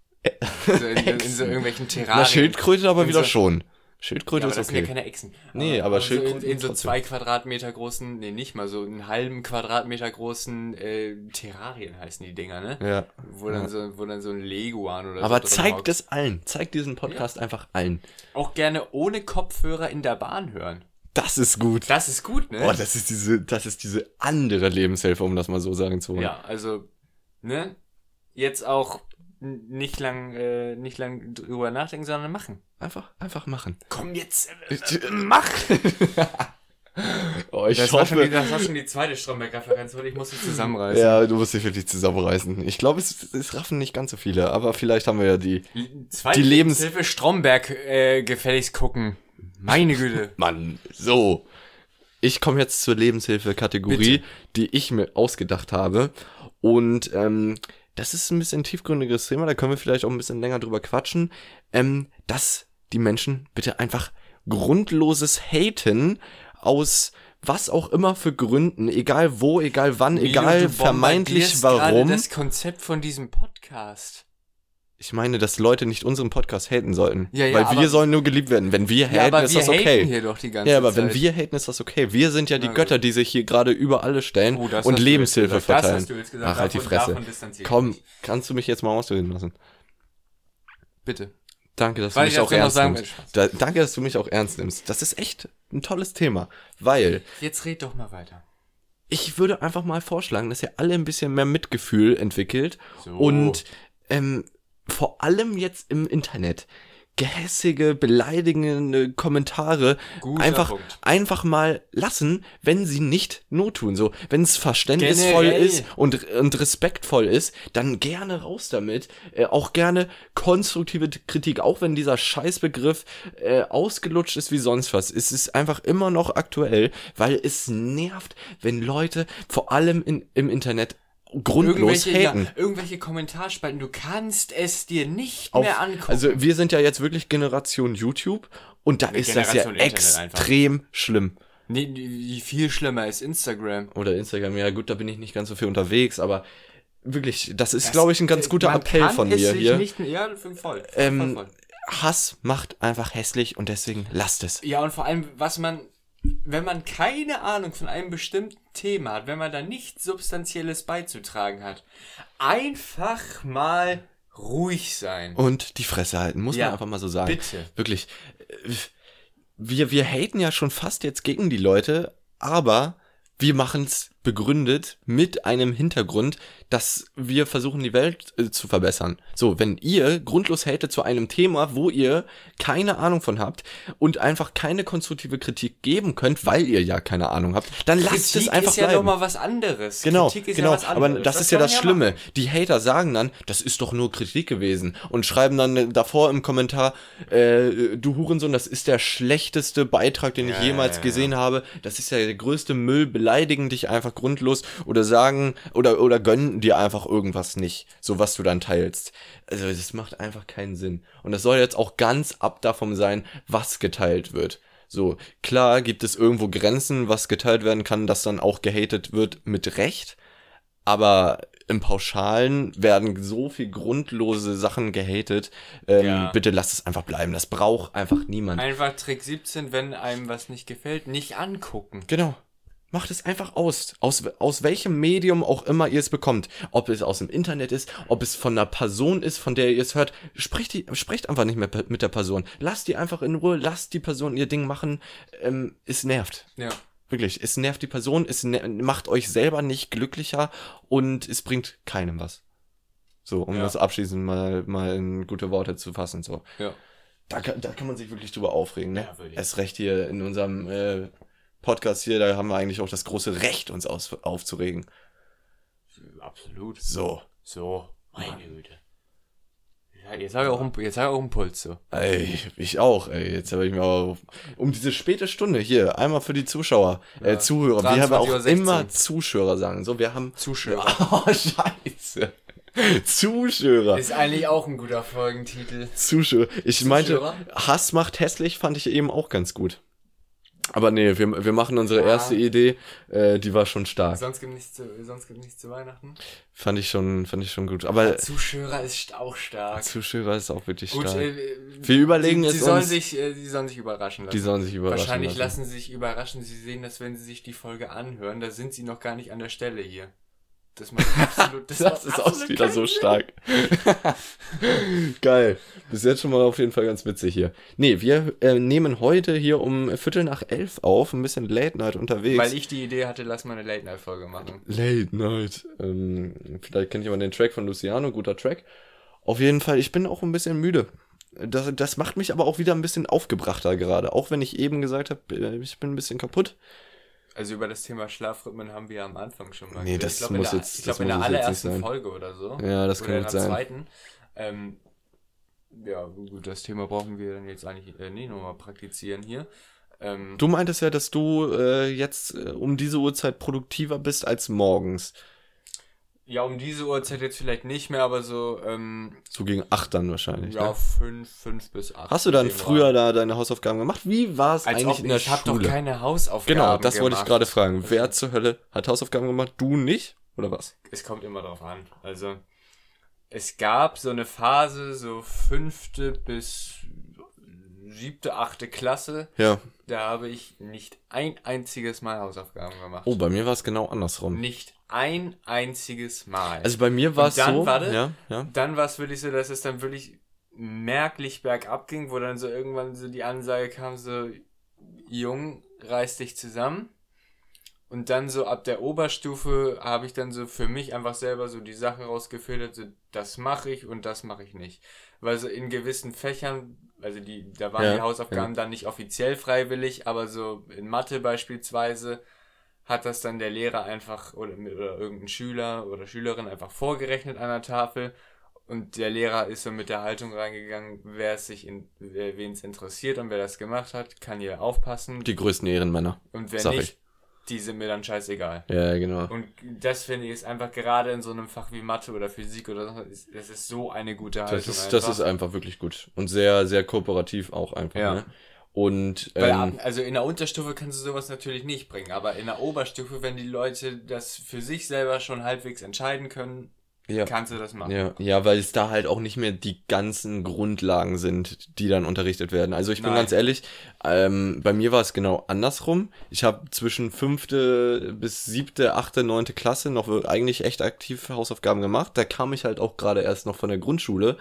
so in, in so irgendwelchen Terrarien. Na, Schildkröte aber In wieder so- schon. Ja, Schildkröte aber das ist sind ja okay. keine Echsen. Nee, aber so in, in so zwei Quadratmeter großen, nee, nicht mal so einen halben Quadratmeter großen äh, Terrarien heißen die Dinger, ne? Ja. Wo dann so, wo dann so ein Leguan oder Aber so drin zeigt es allen. Zeigt diesen Podcast einfach allen. Auch gerne ohne Kopfhörer in der Bahn hören. Das ist gut. Das ist gut, ne? Oh, das ist diese, das ist diese andere Lebenshilfe, um das mal so sagen zu wollen. Ja, also, ne? Jetzt auch nicht lang, äh, nicht lang drüber nachdenken, sondern machen. Einfach, einfach machen. Komm jetzt, äh, Äh, Mach! oh, ich das, war schon die, hoffe. das war schon die zweite Stromberg-Referenz, ich muss mich zusammenreißen. Ja, du musst dich wirklich zusammenreißen. Ich glaube, es, es raffen nicht ganz so viele, aber vielleicht haben wir ja die. Zweite Die Lebens- Lebenshilfe Stromberg äh, gefälligst gucken. Meine Güte. Mann, so. Ich komme jetzt zur Lebenshilfe-Kategorie, die ich mir ausgedacht habe. Und ähm, das ist ein bisschen tiefgründiges Thema, da können wir vielleicht auch ein bisschen länger drüber quatschen. Ähm, dass die Menschen bitte einfach grundloses Haten aus was auch immer für Gründen, egal wo, egal wann, Milo, egal vermeintlich warum. das Konzept von diesem Podcast. Ich meine, dass Leute nicht unseren Podcast haten sollten. Ja, ja, weil wir sollen nur geliebt werden. Wenn wir haten, Ja, aber ist wir das haten okay. hier doch die ganze Ja, aber Zeit. wenn wir haten, ist das okay. Wir sind ja die. Götter, die sich hier gerade über alle stellen Oh, und Lebenshilfe gesagt. Das verteilen. hast du jetzt gesagt. Ach, halt die Fresse. Komm, kannst du mich jetzt mal ausreden lassen? Bitte. Danke, dass Weil du ich mich auch ernst nimmst. Da, danke, dass du mich auch ernst nimmst. Das ist echt ein tolles Thema, weil Jetzt red doch mal weiter. ich würde einfach mal vorschlagen, dass ihr alle ein bisschen mehr Mitgefühl entwickelt So. und ähm, vor allem jetzt im Internet gehässige, beleidigende Kommentare Guter einfach Punkt. einfach mal lassen, wenn sie nicht not tun. So, wenn es verständnisvoll Generell. ist und, und respektvoll ist, dann gerne raus damit. Äh, auch gerne konstruktive Kritik, auch wenn dieser Scheißbegriff äh, ausgelutscht ist wie sonst was. Es ist einfach immer noch aktuell, weil es nervt, wenn Leute vor allem in, im Internet grundlos Irgendwelche, ja, haten. irgendwelche Kommentarspalten, du kannst es dir nicht Auf- mehr angucken. Also wir sind ja jetzt wirklich Generation YouTube und da ist das ja Generation Internet einfach. extrem schlimm. nee, viel schlimmer ist Instagram. Oder Instagram, ja gut, da bin ich nicht ganz so viel unterwegs, aber wirklich, das ist, glaube ich, ein ganz guter man Appell von mir hier. Nicht, ja, voll, Ähm, voll, voll. Hass macht einfach hässlich und deswegen lasst es. Ja, und vor allem, was man, wenn man keine Ahnung von einem bestimmten Thema hat, wenn man da nichts Substanzielles beizutragen hat, einfach mal ruhig sein. Und die Fresse halten, muss Ja, man einfach mal so sagen. bitte. Wirklich. Wir, wir haten ja schon fast jetzt gegen die Leute, aber wir machen es begründet mit einem Hintergrund, dass wir versuchen, die Welt äh, zu verbessern. So, wenn ihr grundlos hatet zu einem Thema, wo ihr keine Ahnung von habt und einfach keine konstruktive Kritik geben könnt, weil ihr ja keine Ahnung habt, dann lasst es einfach ist ja bleiben. nochmal was anderes. Genau, Kritik ist genau. ja was aber anderes. das, ist ja das Schlimme. machen. Die Hater sagen dann, das ist doch nur Kritik gewesen und schreiben dann davor im Kommentar, äh, du Hurensohn, das ist der schlechteste Beitrag, den ich Ja, jemals ja, ja. gesehen habe. Das ist ja der größte Müll, beleidigen dich einfach grundlos oder sagen oder oder gönnen dir einfach irgendwas nicht, so was du dann teilst. Also das macht einfach keinen Sinn. Und das soll jetzt auch ganz ab davon sein, was geteilt wird. So, klar gibt es irgendwo Grenzen, was geteilt werden kann, das dann auch gehatet wird mit Recht. Aber im Pauschalen werden so viel grundlose Sachen gehatet. Ähm, Ja. Bitte lasst es einfach bleiben. Das braucht einfach niemand. Einfach Trick 17, wenn einem was nicht gefällt, nicht angucken. Genau. Macht es einfach aus. aus. Aus welchem Medium auch immer ihr es bekommt. Ob es aus dem Internet ist, ob es von einer Person ist, von der ihr es hört. Sprecht, die, sprecht einfach nicht mehr mit der Person. Lasst die einfach in Ruhe. Lasst die Person ihr Ding machen. Ähm, es nervt. Ja. Wirklich. Es nervt die Person. Es macht euch selber nicht glücklicher. Und es bringt keinem was. So, um Ja. das abschließend mal, mal in gute Worte zu fassen. So. Ja. Da kann, da kann man sich wirklich drüber aufregen, ne? Ja, wirklich. Erst recht hier in unserem äh, Podcast hier, da haben wir eigentlich auch das große Recht, uns aus, aufzuregen. Absolut. So. So, meine Güte. Ja, jetzt habe ich, auch einen- jetzt hab ich auch einen Puls so. Ey, ich auch, ey. Jetzt habe ich mir aber um diese späte Stunde hier, einmal für die Zuschauer, äh, Zuhörer. Wir haben auch 23:16. immer Zuschauer sagen. So, wir haben. Zuschauer. Oh, scheiße. Zuschauer. Ist eigentlich auch ein guter Folgentitel. Zuschauer. Ich meinte, Zuschauer? Hass macht hässlich, fand ich eben auch ganz gut. Aber nee, wir, wir machen unsere Ja. erste Idee, äh, die war schon stark. Sonst gibt nichts zu, sonst gibt nichts zu Weihnachten. Fand ich schon, fand ich schon gut. Aber Zuschauer ist auch stark. Zuschauer ist auch wirklich Gut, stark. äh, Wir überlegen die, es die sollen uns. sich, äh, die sollen sich überraschen lassen. die sollen sich überraschen Wahrscheinlich lassen. lassen sie sich überraschen. Sie sehen das, wenn sie sich die Folge anhören. Da sind sie noch gar nicht an der Stelle hier. Das macht absolut. Das, macht ist auch wieder so Sinn. stark. Geil. Bis jetzt schon mal auf jeden Fall ganz witzig hier. Nee, wir äh, nehmen heute hier um Viertel nach elf auf, ein bisschen Late Night unterwegs. Weil ich die Idee hatte, lass mal eine Late-Night-Folge machen. Late Night. Ähm, vielleicht kennt jemand den Track von Luciano, guter Track. Auf jeden Fall, ich bin auch ein bisschen müde. Das, das macht mich aber auch wieder ein bisschen aufgebrachter gerade. Auch wenn ich eben gesagt habe, äh, ich bin ein bisschen kaputt. Also über das Thema Schlafrhythmen haben wir am Anfang schon mal Nee, das ich glaube, muss der, jetzt- ich glaube, in der nicht allerersten. Folge oder so. Ja, das oder kann in der sein. zweiten. Ähm, ja, gut, das Thema brauchen wir dann jetzt eigentlich äh, nie nochmal praktizieren hier. Ähm, Du meintest ja, dass du äh, jetzt äh, um diese Uhrzeit produktiver bist als morgens. Ja, um diese Uhrzeit jetzt vielleicht nicht mehr, aber so, ähm, So gegen acht dann wahrscheinlich. ja, ne? fünf, fünf bis acht. Hast du dann früher da deine Hausaufgaben gemacht? Wie war es eigentlich ob, in der ich habe doch Schule? keine Hausaufgaben genau, das wollte ich gemacht. gerade fragen. Wer zur Hölle hat Hausaufgaben gemacht? Du nicht? Oder was? Es kommt immer drauf an. Also, es gab so eine Phase, so fünfte bis siebte, achte Klasse, Ja. da habe ich nicht ein einziges Mal Hausaufgaben gemacht. Oh, bei mir war es genau andersrum. Nicht ein einziges Mal. Also bei mir war es so. warte. Ja, ja. dann war es wirklich so, dass es dann wirklich merklich bergab ging, wo dann so irgendwann so die Ansage kam, so, Jung, reiß dich zusammen. Und dann so ab der Oberstufe habe ich dann so für mich einfach selber so die Sachen rausgefiltert, so das mache ich und das mache ich nicht. Weil so in gewissen Fächern, also die, da waren Ja, die Hausaufgaben dann nicht offiziell freiwillig, aber so in Mathe beispielsweise hat das dann der Lehrer einfach oder, oder irgendein Schüler oder Schülerin einfach vorgerechnet an der Tafel und der Lehrer ist so mit der Haltung reingegangen, wer es sich in, wen es interessiert und wer das gemacht hat, kann hier aufpassen Die größten Ehrenmänner. und wer sag nicht, die sind mir dann scheißegal. Ja, genau. Und das finde ich ist einfach gerade in so einem Fach wie Mathe oder Physik oder so, ist- das ist so eine gute Haltung. Das ist, das ist einfach wirklich gut. Und sehr, sehr kooperativ auch einfach. Ja. Ne? Und ähm, also in der Unterstufe kannst du sowas natürlich nicht bringen, aber in der Oberstufe, wenn die Leute das für sich selber schon halbwegs entscheiden können, ja. kannst du das machen. Ja, ja, weil es da halt auch nicht mehr die ganzen Grundlagen sind, die dann unterrichtet werden. Also ich bin Nein. ganz ehrlich, ähm, bei mir war es genau andersrum. Ich habe zwischen fünfte bis siebte, achte, neunte Klasse noch eigentlich echt aktiv Hausaufgaben gemacht. Da kam ich halt auch gerade erst noch von der Grundschule.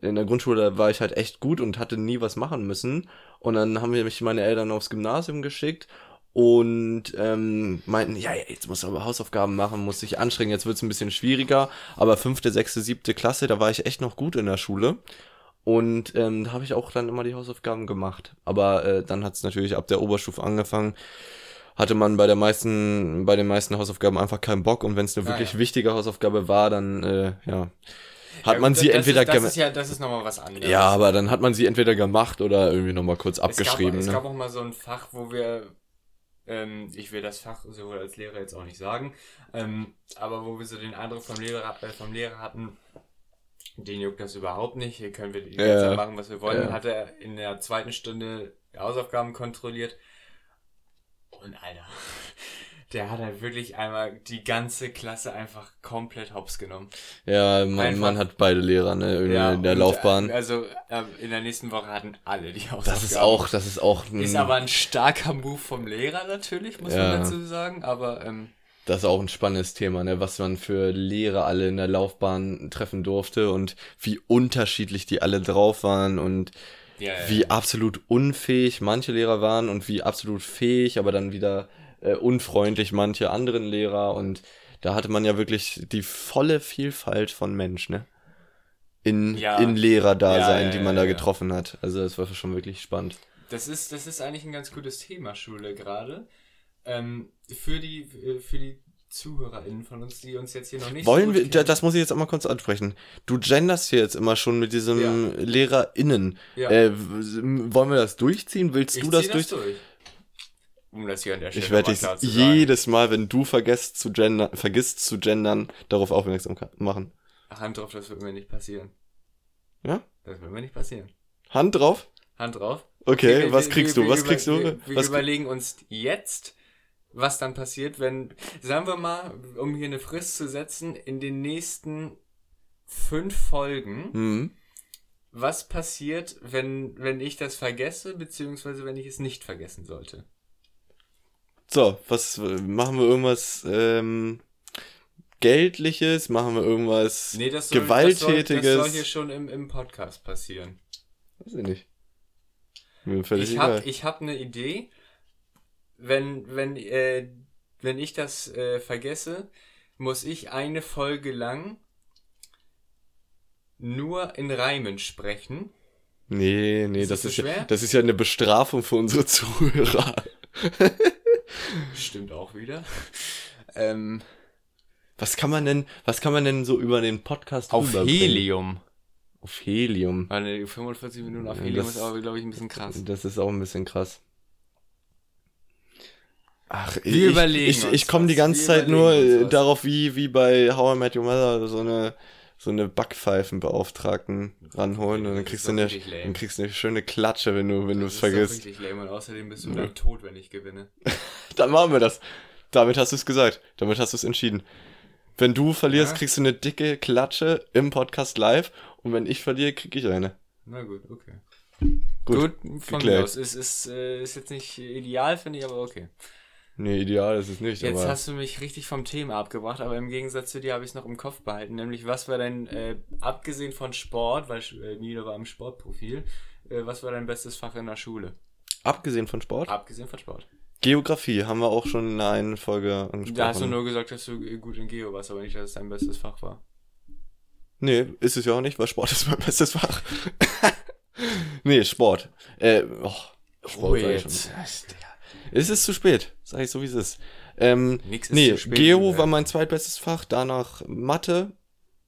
In der Grundschule war ich halt echt gut und hatte nie was machen müssen. Und dann haben wir mich meine Eltern aufs Gymnasium geschickt und ähm, meinten, ja, ja, jetzt musst du aber Hausaufgaben machen, musst dich anstrengen, jetzt wird's ein bisschen schwieriger. Aber fünfte, sechste, siebte Klasse, da war ich echt noch gut in der Schule. Und ähm, da habe ich auch dann immer die Hausaufgaben gemacht. Aber äh, dann hat's natürlich ab der Oberstufe angefangen. Hatte man bei der meisten, bei den meisten Hausaufgaben einfach keinen Bock und wenn es eine Ah, wirklich ja. wichtige Hausaufgabe war, dann äh, ja, hat Ja, man gut, sie entweder ist, das ist ja, das ist nochmal was anderes. ja, aber dann hat man sie entweder gemacht oder irgendwie nochmal kurz abgeschrieben. Es gab, es ne? gab auch mal so ein Fach, wo wir, ähm, ich will das Fach sowohl als Lehrer jetzt auch nicht sagen, ähm, aber wo wir so den Eindruck vom Lehrer, äh, vom Lehrer hatten, den juckt das überhaupt nicht, hier können wir die ganze Ja. Zeit machen, was wir wollen. Ja. Dann hat er in der zweiten Stunde Hausaufgaben kontrolliert und Alter, der hat halt wirklich einmal die ganze Klasse einfach komplett hops genommen. Ja, man, Einfach- man hat beide Lehrer, ne, irgendwie in der und, Laufbahn. äh, Also äh, in der nächsten Woche hatten alle die Hausaufgaben. Das ist auch, das ist auch ein, Ist aber ein starker Move vom Lehrer natürlich, muss Ja. man dazu sagen. Aber ähm, das ist auch ein spannendes Thema, ne, was man für Lehrer alle in der Laufbahn treffen durfte und wie unterschiedlich die alle drauf waren und ja, ja, wie absolut unfähig manche Lehrer waren und wie absolut fähig, aber dann wieder äh, unfreundlich manche anderen Lehrer und da hatte man ja wirklich die volle Vielfalt von Mensch, ne? In, Ja. in Lehrerdasein, Ja, ja, die man da getroffen hat. Also das war schon wirklich spannend. das ist, das ist eigentlich ein ganz gutes Thema, Schule gerade. Ähm, für die, für die ZuhörerInnen von uns, die uns jetzt hier noch nicht Wollen so wir, das muss ich jetzt einmal kurz ansprechen. Du genderst hier jetzt immer schon mit diesem. LehrerInnen. Äh, wollen wir das durchziehen? Willst Ich du das zieh durch? durch? Um das hier an der Stelle Ich werde dich jedes Mal, wenn du vergisst zu gendern, vergisst zu gendern, darauf aufmerksam machen. Hand drauf, das wird mir nicht passieren. Ja? Das wird mir nicht passieren. Hand drauf? Hand drauf. Okay, Wir- was wir- kriegst wir- du? Was kriegst du? Wir, wir überlegen uns jetzt, was dann passiert, wenn, sagen wir mal, um hier eine Frist zu setzen, in den nächsten fünf Folgen, hm. was passiert, wenn, wenn ich das vergesse, beziehungsweise wenn ich es nicht vergessen sollte. So, was machen wir irgendwas ähm, Geldliches? Machen wir irgendwas Nee, das soll, Gewalttätiges? Das soll, das soll hier schon im, im Podcast passieren. Weiß ich nicht. Mir völlig Ich habe ich hab eine Idee, wenn, wenn, äh, wenn ich das äh, vergesse, muss ich eine Folge lang nur in Reimen sprechen. Nee, nee, Ist das das ist, ja, das ist ja eine Bestrafung für unsere Zuhörer. Stimmt auch wieder. Ähm, Was kann man denn, was kann man denn so über den Podcast auf? Helium. Auf Helium. Meine 45 Minuten auf Helium das- ist aber, glaube ich, ein bisschen krass. Das ist auch ein bisschen krass. Ach, Wir ich, überlegen ich, ich komme die ganze Zeit nur äh, darauf, wie, wie bei How I Met Your Mother so eine, so eine Backpfeifenbeauftragten ranholen und dann Das kriegst ist du eine, dann kriegst du eine schöne Klatsche, wenn du, wenn du Das es ist vergisst. richtig lame und außerdem bist du Ja. dann tot, wenn ich gewinne. Dann machen wir das. Damit hast du es gesagt. Damit hast du es entschieden. Wenn du verlierst, Ja. kriegst du eine dicke Klatsche im Podcast live und wenn ich verliere, krieg ich eine. Na gut, okay. Gut, von geklärt. mir aus. Ist, ist, äh, ist jetzt nicht ideal, finde ich, aber okay. Nee, ideal ist es nicht, Jetzt aber hast du mich richtig vom Thema abgebracht, aber im Gegensatz zu dir habe ich es noch im Kopf behalten. Nämlich, was war dein, äh, abgesehen von Sport, weil äh, Milo war im Sportprofil, äh, was war dein bestes Fach in der Schule? abgesehen von Sport, Abgesehen von Sport. Geografie haben wir auch schon in einer Folge angesprochen. Da hast du nur gesagt, dass du äh, gut in Geo warst, aber nicht, dass es dein bestes Fach war. Nee, ist es ja auch nicht, weil Sport ist mein bestes Fach. nee, Sport. Äh, oh, Sport sag ich schon. Es ist zu spät, sag ich so wie es ist. Ähm, Nix ist nee, zu spät, Geo Junge. war mein zweitbestes Fach, danach Mathe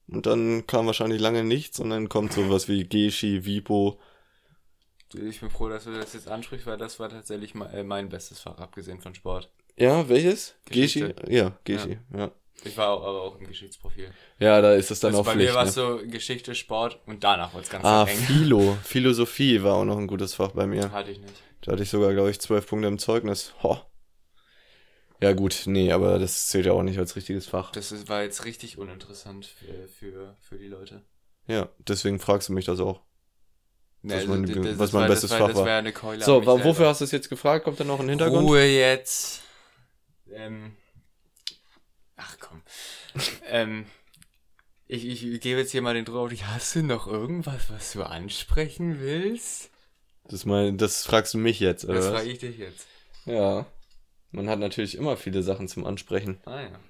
und dann kam wahrscheinlich lange nichts und dann kommt sowas wie Geschi, Vipo. Ich bin froh, dass du das jetzt ansprichst, weil das war tatsächlich mein, äh, mein bestes Fach, abgesehen von Sport. Ja, welches? Geschi? Ja, Geschi, ja. Ich war auch, aber auch im Geschichtsprofil. Ja, da ist es dann Also auch bei Pflicht. mir war Ne? es so Geschichte, Sport und danach wurde es ganz Ah, eng. Philo. Philosophie war auch noch ein gutes Fach bei mir. Hatte ich nicht. Da hatte ich sogar, glaube ich, zwölf Punkte im Zeugnis. Ho. Ja gut, nee, aber das zählt ja auch nicht als richtiges Fach. Das ist, war jetzt richtig uninteressant für, für, für die Leute. Ja, deswegen fragst du mich das auch. Nee, Was mein- d- d- was mein war- bestes das Fach Das war. Keule. So, wa- selber. wofür hast du es jetzt gefragt? Kommt da noch ein Hintergrund? Ruhe jetzt. Ähm, ach komm. ähm, ich, ich gebe jetzt hier mal den drauf. Hast du noch irgendwas, was du ansprechen willst? Das, mein, das fragst du mich jetzt, oder Das frage ich dich jetzt. Ja. Man hat natürlich immer viele Sachen zum Ansprechen. Ah ja.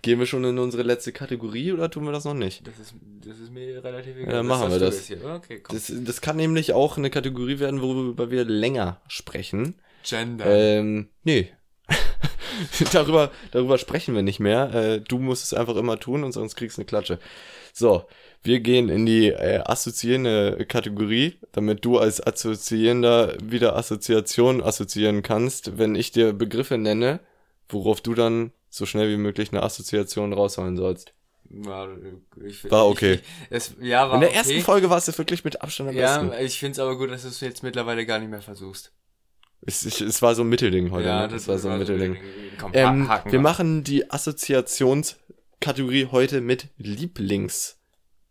Gehen wir schon in unsere letzte Kategorie oder tun wir das noch nicht? Das ist, das ist mir relativ Ja, dann machen wir das. Okay, komm. Das, das kann nämlich auch eine Kategorie werden, worüber wir länger sprechen. Gender. Ähm, nee. darüber, darüber sprechen wir nicht mehr. Äh, du musst es einfach immer tun und sonst kriegst du eine Klatsche. So, wir gehen in die äh, assoziierende Kategorie, damit du als Assoziierender wieder Assoziation assoziieren kannst, wenn ich dir Begriffe nenne, worauf du dann so schnell wie möglich eine Assoziation rausholen sollst. War, ich, War okay. Ich, es, ja, war In der okay. ersten Folge war es ja wirklich mit Abstand am besten. Ja, ich finde es aber gut, dass du es jetzt mittlerweile gar nicht mehr versuchst. Es, ich, es war so ein Mittelding heute, ne? Das, war so ein Mittelding. Komm, Ähm, wir machen die Assoziationskategorie heute mit Lieblings.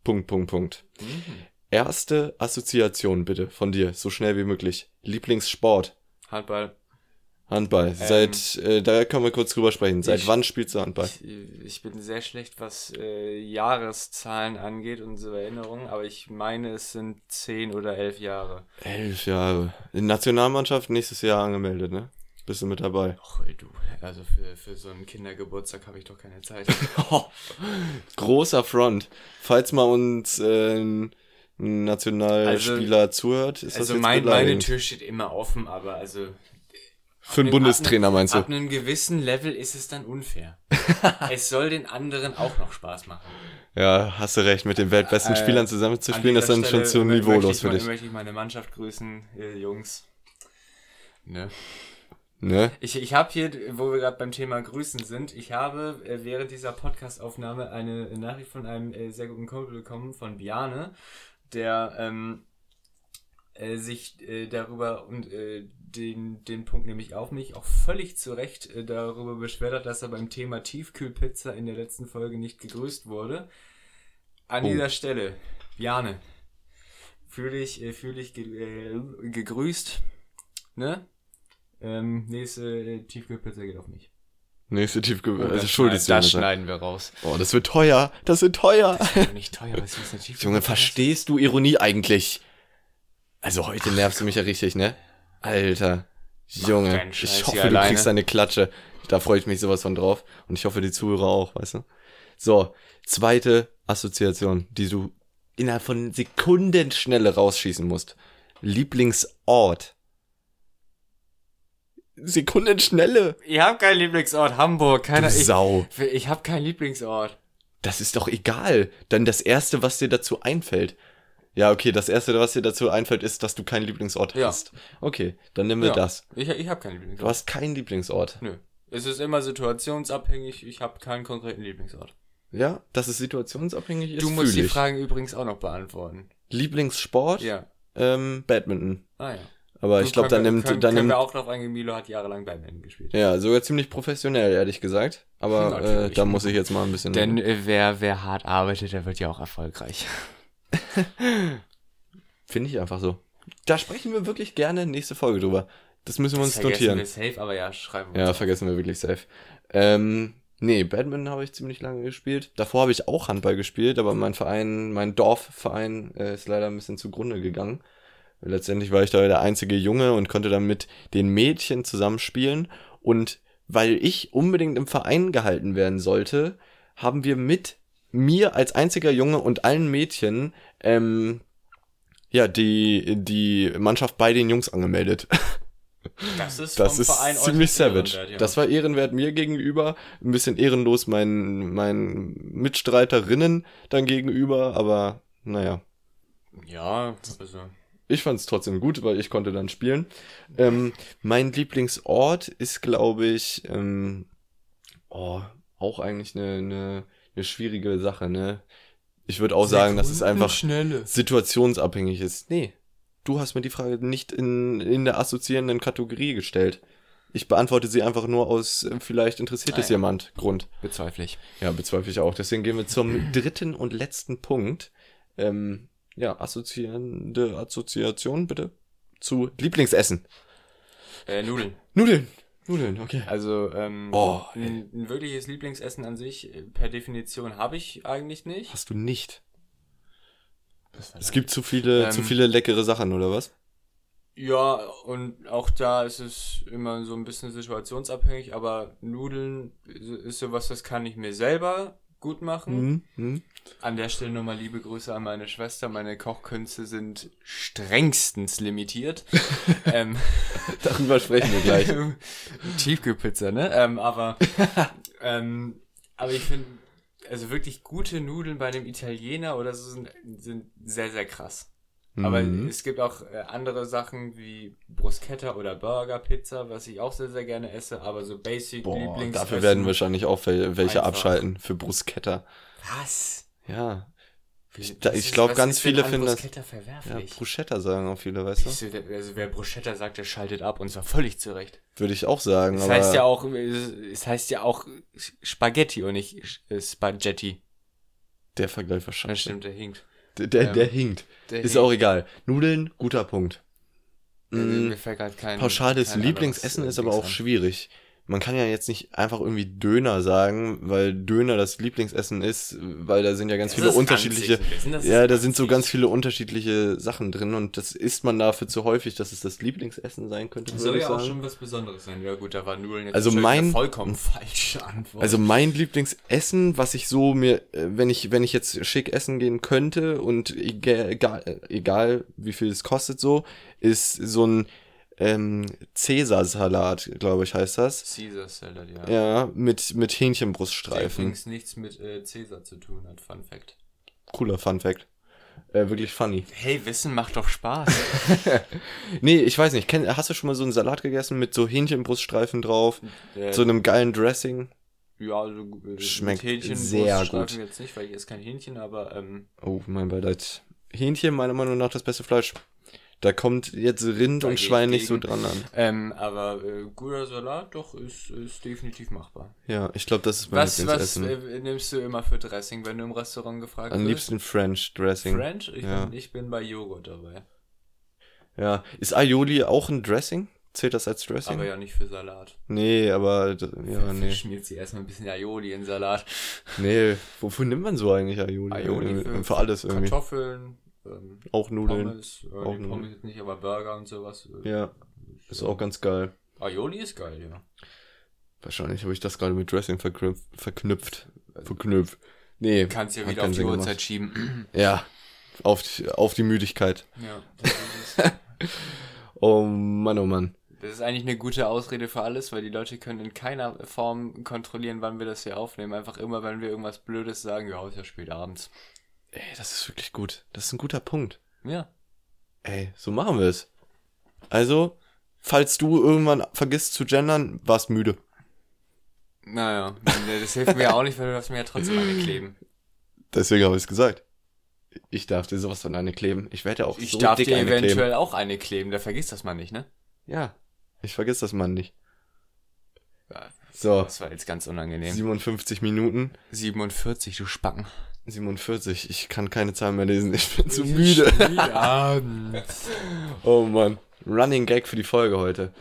Punkt, Punkt, Punkt. Mhm. Erste Assoziation bitte von dir, so schnell wie möglich. Lieblingssport. Handball. Handball. Seit, äh, da können wir kurz drüber sprechen. Seit ich- wann spielst du Handball? Ich, ich bin sehr schlecht, was äh, Jahreszahlen angeht und so Erinnerungen, aber ich meine, es sind zehn oder elf Jahre. Elf Jahre. In Nationalmannschaft nächstes Jahr angemeldet, ne? Bist du mit dabei? Och, ey, du, also für, für so einen Kindergeburtstag habe ich doch keine Zeit. Großer Front. Falls mal uns äh, ein Nationalspieler zuhört, ist das also mein, meine. Tür steht immer offen, aber also Für einen Bundestrainer ab, meinst du? Ab einem gewissen Level ist es dann unfair. es soll den anderen auch noch Spaß machen. Ja, hast du recht, mit den weltbesten Äh, Spielern zusammenzuspielen, ist dann dieser schon Stelle zu niveaulos ich für dich. möchte ich meine Mannschaft grüßen, äh, Jungs. Ne? Ne? Ich, ich habe hier, wo wir gerade beim Thema Grüßen sind, ich habe äh, während dieser Podcast-Aufnahme eine Nachricht von einem äh, sehr guten Kumpel bekommen, von Biane, der ähm, äh, sich äh, darüber und äh, den, den Punkt nämlich auf mich auch völlig zu Recht äh, darüber beschwert hat, dass er beim Thema Tiefkühlpizza in der letzten Folge nicht gegrüßt wurde. An Oh. dieser Stelle, Biane, fühle ich, äh, fühl ich ge äh, gegrüßt, ne? Ähm, nächste äh, Tiefkühlpizza geht auf mich. Nächste Tiefge... Oh, also das schneid- mir Das das. schneiden wir raus. Oh, das wird teuer. Das wird teuer. Doch nicht teuer, was ist eine Tiefkühlpizza? Junge, verstehst du Ironie eigentlich? Also heute nervst du mich ja richtig, ne? Alter. Junge, ich hoffe, du alleine. kriegst eine Klatsche. Da freue ich mich sowas von drauf. Und ich hoffe, die Zuhörer auch, weißt du? So, zweite Assoziation, die du innerhalb von Sekundenschnelle rausschießen musst. Lieblingsort. Sekundenschnelle. Ich habe keinen Lieblingsort, Hamburg. Du Keiner, ich Sau. ich habe keinen Lieblingsort. Das ist doch egal. Dann das erste, was dir dazu einfällt. Ja, okay, das erste, was dir dazu einfällt, ist, dass du keinen Lieblingsort Ja. hast. Okay, dann nehmen wir Ja. das. Ich, ich habe keinen Du Lieblingsort. hast keinen Lieblingsort. Nö. Es ist immer situationsabhängig. Ich habe keinen konkreten Lieblingsort. Ja, dass es situationsabhängig ist, du musst die ich. Fragen übrigens auch noch beantworten. Lieblingssport? Ja. Ähm, Badminton. Ah ja. Aber ich Gut, glaube, dann wir- nimmt, können, dann können wir nimmt, auch drauf eingehen, Milo hat jahrelang Badminton gespielt. ja, sogar ziemlich professionell, ehrlich gesagt. Aber äh, da muss ich jetzt mal ein bisschen. Denn äh, wer, wer hart arbeitet, der wird ja auch erfolgreich. Finde ich einfach so. Da sprechen wir wirklich gerne nächste Folge drüber. Das müssen wir uns Vergessen notieren. wir safe, aber ja, schreiben wir Ja, vergessen wir wirklich safe. Ähm, nee, Badminton habe ich ziemlich lange gespielt. Davor habe ich auch Handball gespielt, aber mein Verein, mein Dorfverein äh, ist leider ein bisschen zugrunde gegangen. Letztendlich war ich da der einzige Junge und konnte dann mit den Mädchen zusammenspielen. Und weil ich unbedingt im Verein gehalten werden sollte, haben wir mit mir als einziger Junge und allen Mädchen ähm, ja die die Mannschaft bei den Jungs angemeldet. Das ist, Das vom ist Verein ziemlich savage. ja. Das war ehrenwert mir gegenüber, ein bisschen ehrenlos meinen, meinen Mitstreiterinnen dann gegenüber, aber naja. Ja, also. Ich fand es trotzdem gut, weil ich konnte dann spielen. Ähm, mein Lieblingsort ist, glaube ich, ähm, oh, auch eigentlich eine, eine, eine schwierige Sache, ne? Ich würde auch sagen, dass es einfach Schnelle. situationsabhängig ist. Nee, du hast mir die Frage nicht in, in der assoziierenden Kategorie gestellt. Ich beantworte sie einfach nur aus, äh, vielleicht interessiert es jemand, Grund. Bezweifle ich. Ja, bezweifle ich auch. Deswegen gehen wir zum dritten und letzten Punkt. Ähm, ja, assoziierende Assoziation, bitte. Zu Lieblingsessen. Äh, Nudeln. Nudeln. Nudeln, okay. Also, ähm, Oh, ein, ein wirkliches Lieblingsessen an sich, äh, per Definition, habe ich eigentlich nicht. Hast du nicht. Es gibt zu viele, Ähm, zu viele leckere Sachen, oder was? Ja, und auch da ist es immer so ein bisschen situationsabhängig, aber Nudeln ist sowas, das kann ich mir selber gut machen. Mhm. Mhm. An der Stelle nochmal liebe Grüße an meine Schwester. Meine Kochkünste sind strengstens limitiert. ähm, Darüber sprechen wir gleich. Tiefkühlpizza, ne? Ähm, aber, ähm, aber ich finde, also wirklich gute Nudeln bei einem Italiener oder so sind, sind sehr, sehr krass. Aber Mhm. es gibt auch äh, andere Sachen wie Bruschetta oder Burgerpizza, was ich auch sehr, sehr gerne esse, aber so Basic Boah, Lieblings. dafür werden wahrscheinlich auch wel- welche Einfach. abschalten für Bruschetta. Was? Ja, Ich- ich ist- glaub, was ganz viele finden das- Bruschetta ja. Bruschetta sagen auch viele, weißt du? Also wer Bruschetta sagt, der schaltet ab und zwar völlig zurecht. Würde ich auch sagen, Es aber heißt ja auch, es heißt ja auch Spaghetti und nicht äh, Spaghetti. der Vergleich Das wahrscheinlich. stimmt, der hinkt. Der, der, Ja. der hinkt. Der Ist hinkt. auch egal. Nudeln, guter Punkt. Äh, Mm, Mir fällt grad kein Pauschales kein Lieblingsessen anderes, ist äh, aber auch Dings an. Man kann ja jetzt nicht einfach irgendwie Döner sagen, weil Döner das Lieblingsessen ist, weil da sind ja ganz Das viele unterschiedliche. Ja, da sind so ganz viele unterschiedliche Sachen drin und das isst man dafür zu häufig, dass es das Lieblingsessen sein könnte, Das soll ich ja auch sagen. schon was Besonderes sein. Ja gut, da war Nudeln jetzt Also mein- eine vollkommen falsche Antwort. Also mein Lieblingsessen, was ich so mir, äh, wenn ich, wenn ich jetzt schick essen gehen könnte und egal, egal, egal wie viel es kostet so, ist so ein ähm, Cäsarsalat, glaube ich, heißt das. Caesar Salad, ja. Ja, mit, mit Hähnchenbruststreifen. übrigens nichts mit äh, Caesar zu tun hat, Fun Fact. Cooler Fun Fact. Äh, wirklich funny. Hey, Wissen macht doch Spaß. Nee, ich weiß nicht, kenn, hast du schon mal so einen Salat gegessen mit so Hähnchenbruststreifen drauf? Äh, So einem geilen Dressing? ja, also, äh, Schmeckt sehr gut. jetzt nicht, weil ich esse kein Hähnchen, aber ähm, Oh, mein Beileid. Hähnchen, meiner Meinung nach, das beste Fleisch. Da kommt jetzt Rind Da und Schwein nicht so dran an. ähm, aber äh, guter Salat doch ist, ist definitiv machbar. Ja, ich glaube, das ist mein Was, was Lieblingsessen. äh, nimmst du immer für Dressing, wenn du im Restaurant gefragt Am wirst? liebsten French Dressing. French? Ich, Ja. bin, ich bin bei Joghurt dabei. Ja. Ist Aioli auch ein Dressing? Zählt das als Dressing? Aber ja nicht für Salat. Nee, aber ja, nee. Schmiert sie erstmal ein bisschen Aioli in Salat. Nee, wofür nimmt man so eigentlich Aioli? Aioli Äh, für, für alles irgendwie. Kartoffeln, ähm, Auch Nudeln. Pommes, äh, Auch. Pommes jetzt nicht, aber Burger und sowas. äh, Ja, ist auch ganz geil. Aioli ist geil, ja. Wahrscheinlich habe ich das gerade mit Dressing verknüpft. Verknüpft. Verknüpft. Nee. Kannst ja wieder auf die Uhrzeit schieben. Ja. Auf, die- auf die Müdigkeit. ja. Oh Mann, oh Mann. Das ist eigentlich eine gute Ausrede für alles, weil die Leute können in keiner Form kontrollieren, wann wir das hier aufnehmen. Einfach immer, wenn wir irgendwas Blödes sagen, ja, ist ja spät abends. Ey, das ist wirklich gut. Das ist ein guter Punkt. Ja. Ey, so machen wir es. Also, falls du irgendwann vergisst zu gendern, warst müde. Naja, das hilft mir ja auch nicht, weil du darfst mir ja trotzdem eine kleben. Deswegen habe ich es gesagt. Ich darf dir sowas von eine kleben. Ich werde ja auch Ich so darf dick dir eventuell kleben. auch eine kleben, da vergisst das mal nicht, ne? Ja, ich vergiss das Mann nicht. Ja, So, Das war jetzt ganz unangenehm. 57 Minuten. 47, du Spacken. 47. Ich kann keine Zahlen mehr lesen. Ich bin zu müde. abends. Oh Mann. Running Gag für die Folge heute.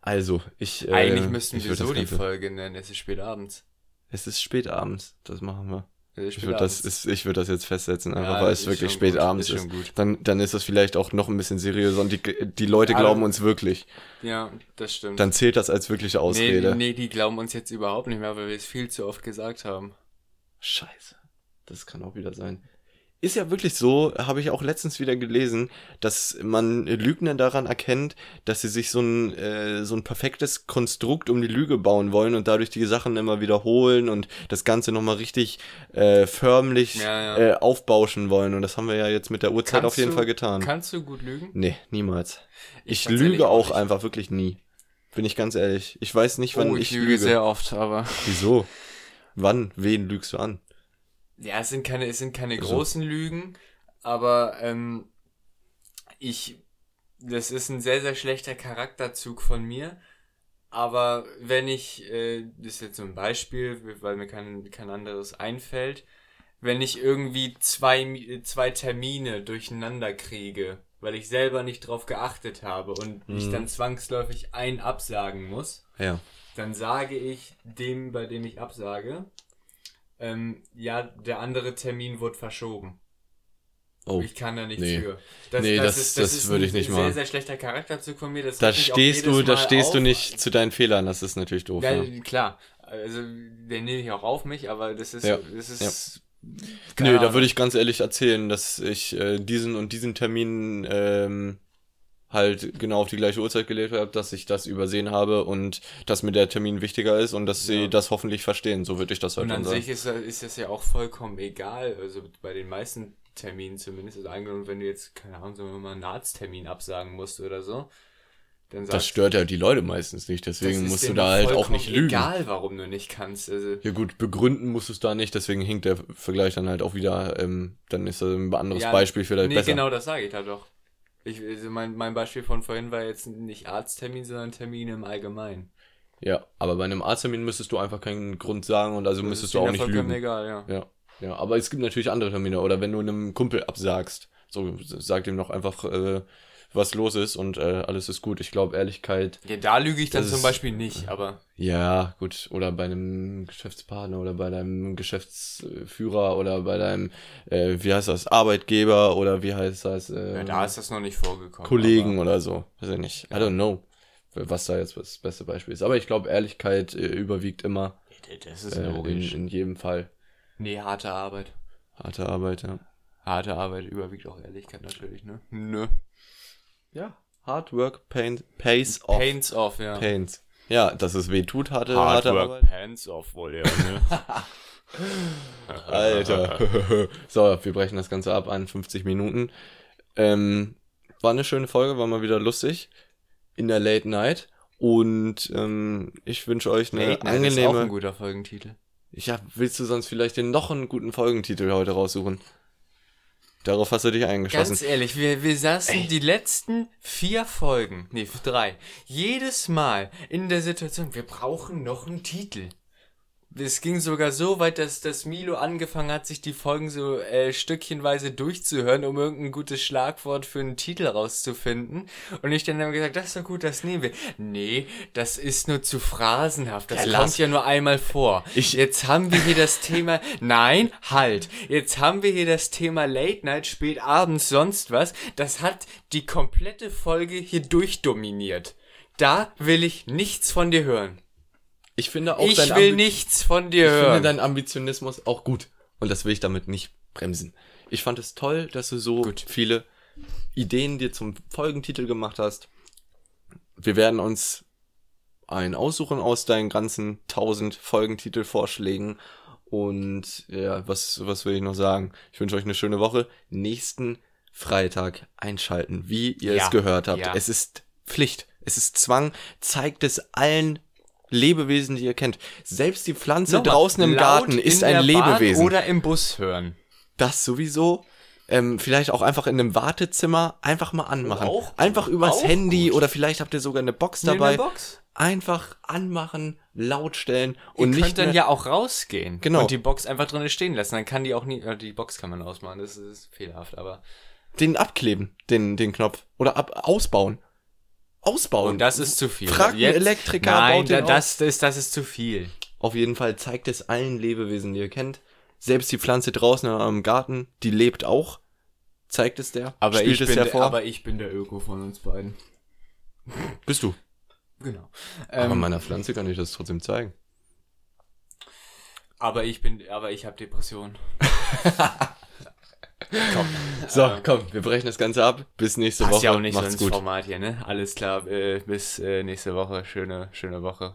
Also, ich. Äh, Eigentlich müssten wir so die Folge nennen, es ist spät abends. Es ist spät abends. Das machen wir. Ich würde das, ist, ich würd das jetzt festsetzen, einfach Ja, weil es wirklich spät gut, abends ist ist. Dann, dann ist das vielleicht auch noch ein bisschen seriöser und die, die Leute Aber- glauben uns wirklich. Ja, das stimmt. Dann zählt das als wirkliche Ausrede. Nee, nee, die glauben uns jetzt überhaupt nicht mehr, weil wir es viel zu oft gesagt haben. Scheiße. Das kann auch wieder sein. Ist ja wirklich so, habe ich auch letztens wieder gelesen, dass man Lügner daran erkennt, dass sie sich so ein, äh, so ein perfektes Konstrukt um die Lüge bauen wollen und dadurch die Sachen immer wiederholen und das Ganze nochmal richtig äh, förmlich Ja, ja. Äh, aufbauschen wollen. Und das haben wir ja jetzt mit der Uhrzeit Kannst auf jeden du- Fall getan. Kannst du gut lügen? Nee, niemals. Ich, ehrlich lüge auch nicht. einfach wirklich nie. Bin ich ganz ehrlich. Ich weiß nicht, wann oh, ich, ich lüge lüge. sehr oft, aber. Wieso? Wann? Wen lügst du an? Ja, es sind keine, es sind keine Also- großen Lügen, aber ähm, ich, das ist ein sehr, sehr schlechter Charakterzug von mir. Aber wenn ich, äh, das ist jetzt so ein Beispiel, weil mir kein, kein anderes einfällt, wenn ich irgendwie zwei, Mi- zwei Termine durcheinander kriege, weil ich selber nicht drauf geachtet habe und ich Mhm. dann zwangsläufig einen absagen muss, Ja. dann sage ich dem, bei dem ich absage, ähm, ja, der andere Termin wurde verschoben. Oh. Ich kann da nichts nee. für. Nee, das- das würde ein ich nicht sehr, machen. sehr schlechter Charakterzug von mir. Das Da stehst du, da stehst du nicht zu deinen Fehlern, das ist natürlich doof. Ja, Ja. klar. Also, den nehme ich auch auf mich, aber das ist, Ja, das ist, Nö, da würde ich ganz ehrlich erzählen, dass ich äh, diesen und diesen Termin ähm, halt genau auf die gleiche Uhrzeit gelegt habe, dass ich das übersehen habe und dass mir der Termin wichtiger ist und dass sie Ja. das hoffentlich verstehen. So würde ich das halt Und an dann sagen. sich ist, ist das ja auch vollkommen egal. Also bei den meisten Terminen zumindest. Also angenommen, wenn du jetzt, keine Ahnung, sagen wir mal, einen Arzttermin absagen musst oder so, dann Das sagst stört ja die Leute meistens nicht, das deswegen musst du da halt auch nicht lügen. Egal, warum du nicht kannst. Also, Ja gut, begründen musst du es da nicht, deswegen hinkt der Vergleich dann halt auch wieder, ähm, dann ist das ein anderes Ja, Beispiel vielleicht nee, besser. genau das sage ich da doch. Ich, also mein, mein Beispiel von vorhin war jetzt nicht Arzttermin, sondern Termin im Allgemeinen. Ja, aber bei einem Arzttermin müsstest du einfach keinen Grund sagen und also Das müsstest du auch nicht lügen. egal, ja. Ja, ja, aber es gibt natürlich andere Termine oder wenn du einem Kumpel absagst, so sag ihm noch einfach, äh, was los ist und äh, alles ist gut. Ich glaube, Ehrlichkeit, Ja, da lüge ich dann zum Beispiel nicht, aber ja, gut, oder bei einem Geschäftspartner oder bei deinem Geschäftsführer oder bei deinem, äh, wie heißt das, Arbeitgeber oder wie heißt das, äh, ja, da ist das noch nicht vorgekommen. Kollegen oder so. Weiß ich nicht. I don't know, was da jetzt das beste Beispiel ist. Aber ich glaube, Ehrlichkeit äh, überwiegt immer das ist äh, in, logisch. in jedem Fall. Nee, harte Arbeit. Harte Arbeit, ja. Harte Arbeit überwiegt auch Ehrlichkeit natürlich, ne? Nö. Ja, Hard Work paint, Pays Off. Paints off, ja. Pains. Ja, dass es weh tut, hatte, Hard hatte work, Arbeit. pants off, wohl, ja. Ne? Alter. so, wir brechen das Ganze ab an 50 Minuten. Ähm, war eine schöne Folge, war mal wieder lustig. In der Late Night. Und ähm, ich wünsche euch eine Late Night ist auch ein angenehme. guter Folgentitel. Ja, willst du sonst vielleicht den noch einen guten Folgentitel heute raussuchen? Darauf hast du dich eingeschlossen. Ganz ehrlich, wir, wir saßen die letzten vier Folgen, nee, drei, jedes Mal in der Situation, wir brauchen noch einen Titel. Es ging sogar so weit, dass, dass Milo angefangen hat, sich die Folgen so äh, stückchenweise durchzuhören, um irgendein gutes Schlagwort für einen Titel rauszufinden. Und ich dann habe gesagt, das ist doch gut, das nehmen wir. Nee, das ist nur zu phrasenhaft. Das Ja, kommt ja nur einmal vor. Ich- Jetzt haben wir hier das Thema. Nein, halt. Jetzt haben wir hier das Thema Late Night, spät abends, sonst was. Das hat die komplette Folge hier durchdominiert. Da will ich nichts von dir hören. Ich finde auch Ich dein will Ambi- nichts von dir Ich finde hören. deinen Ambitionismus auch gut. Und das will ich damit nicht bremsen. Ich fand es toll, dass du so Gut. viele Ideen dir zum Folgentitel gemacht hast. Wir werden uns einen aussuchen aus deinen ganzen tausend Folgentitelvorschlägen. Und ja, was, was will ich noch sagen? Ich wünsche euch eine schöne Woche. Nächsten Freitag einschalten, wie ihr Ja, es gehört habt. ja. Es ist Pflicht. Es ist Zwang. Zeigt es allen Lebewesen, die ihr kennt. Selbst die Pflanze Nochmal, draußen im Garten ist in ein der Bahn Lebewesen. Oder im Bus hören. Das sowieso. Ähm, vielleicht auch einfach in einem Wartezimmer einfach mal anmachen. Auch einfach übers Handy gut. oder vielleicht habt ihr sogar eine Box dabei. Box. Einfach anmachen, laut stellen Und ihr nicht könnt dann ja auch rausgehen. Genau. Und die Box einfach drinnen stehen lassen. Dann kann die auch nie. äh, Die Box kann man ausmachen. Das ist fehlerhaft, aber. den abkleben, den, den Knopf. Oder ab, ausbauen. Ausbauen. Und das ist zu viel. Frag einen Elektriker, Nein, da, das, das, das ist zu viel. Auf jeden Fall zeigt es allen Lebewesen, die ihr kennt. Selbst die Pflanze draußen in eurem Garten, die lebt auch. Zeigt es der. Aber ich, bin der aber ich bin der Öko von uns beiden. Bist du. Genau. aber Ähm, meiner Pflanze kann ich das trotzdem zeigen. aber ich bin, aber ich habe Depressionen. So, komm, wir brechen das Ganze ab. Bis nächste Woche. ja auch nicht so Macht's ins gut. Format hier, ne? Alles klar. Äh, bis äh, nächste Woche. Schöne, schöne Woche.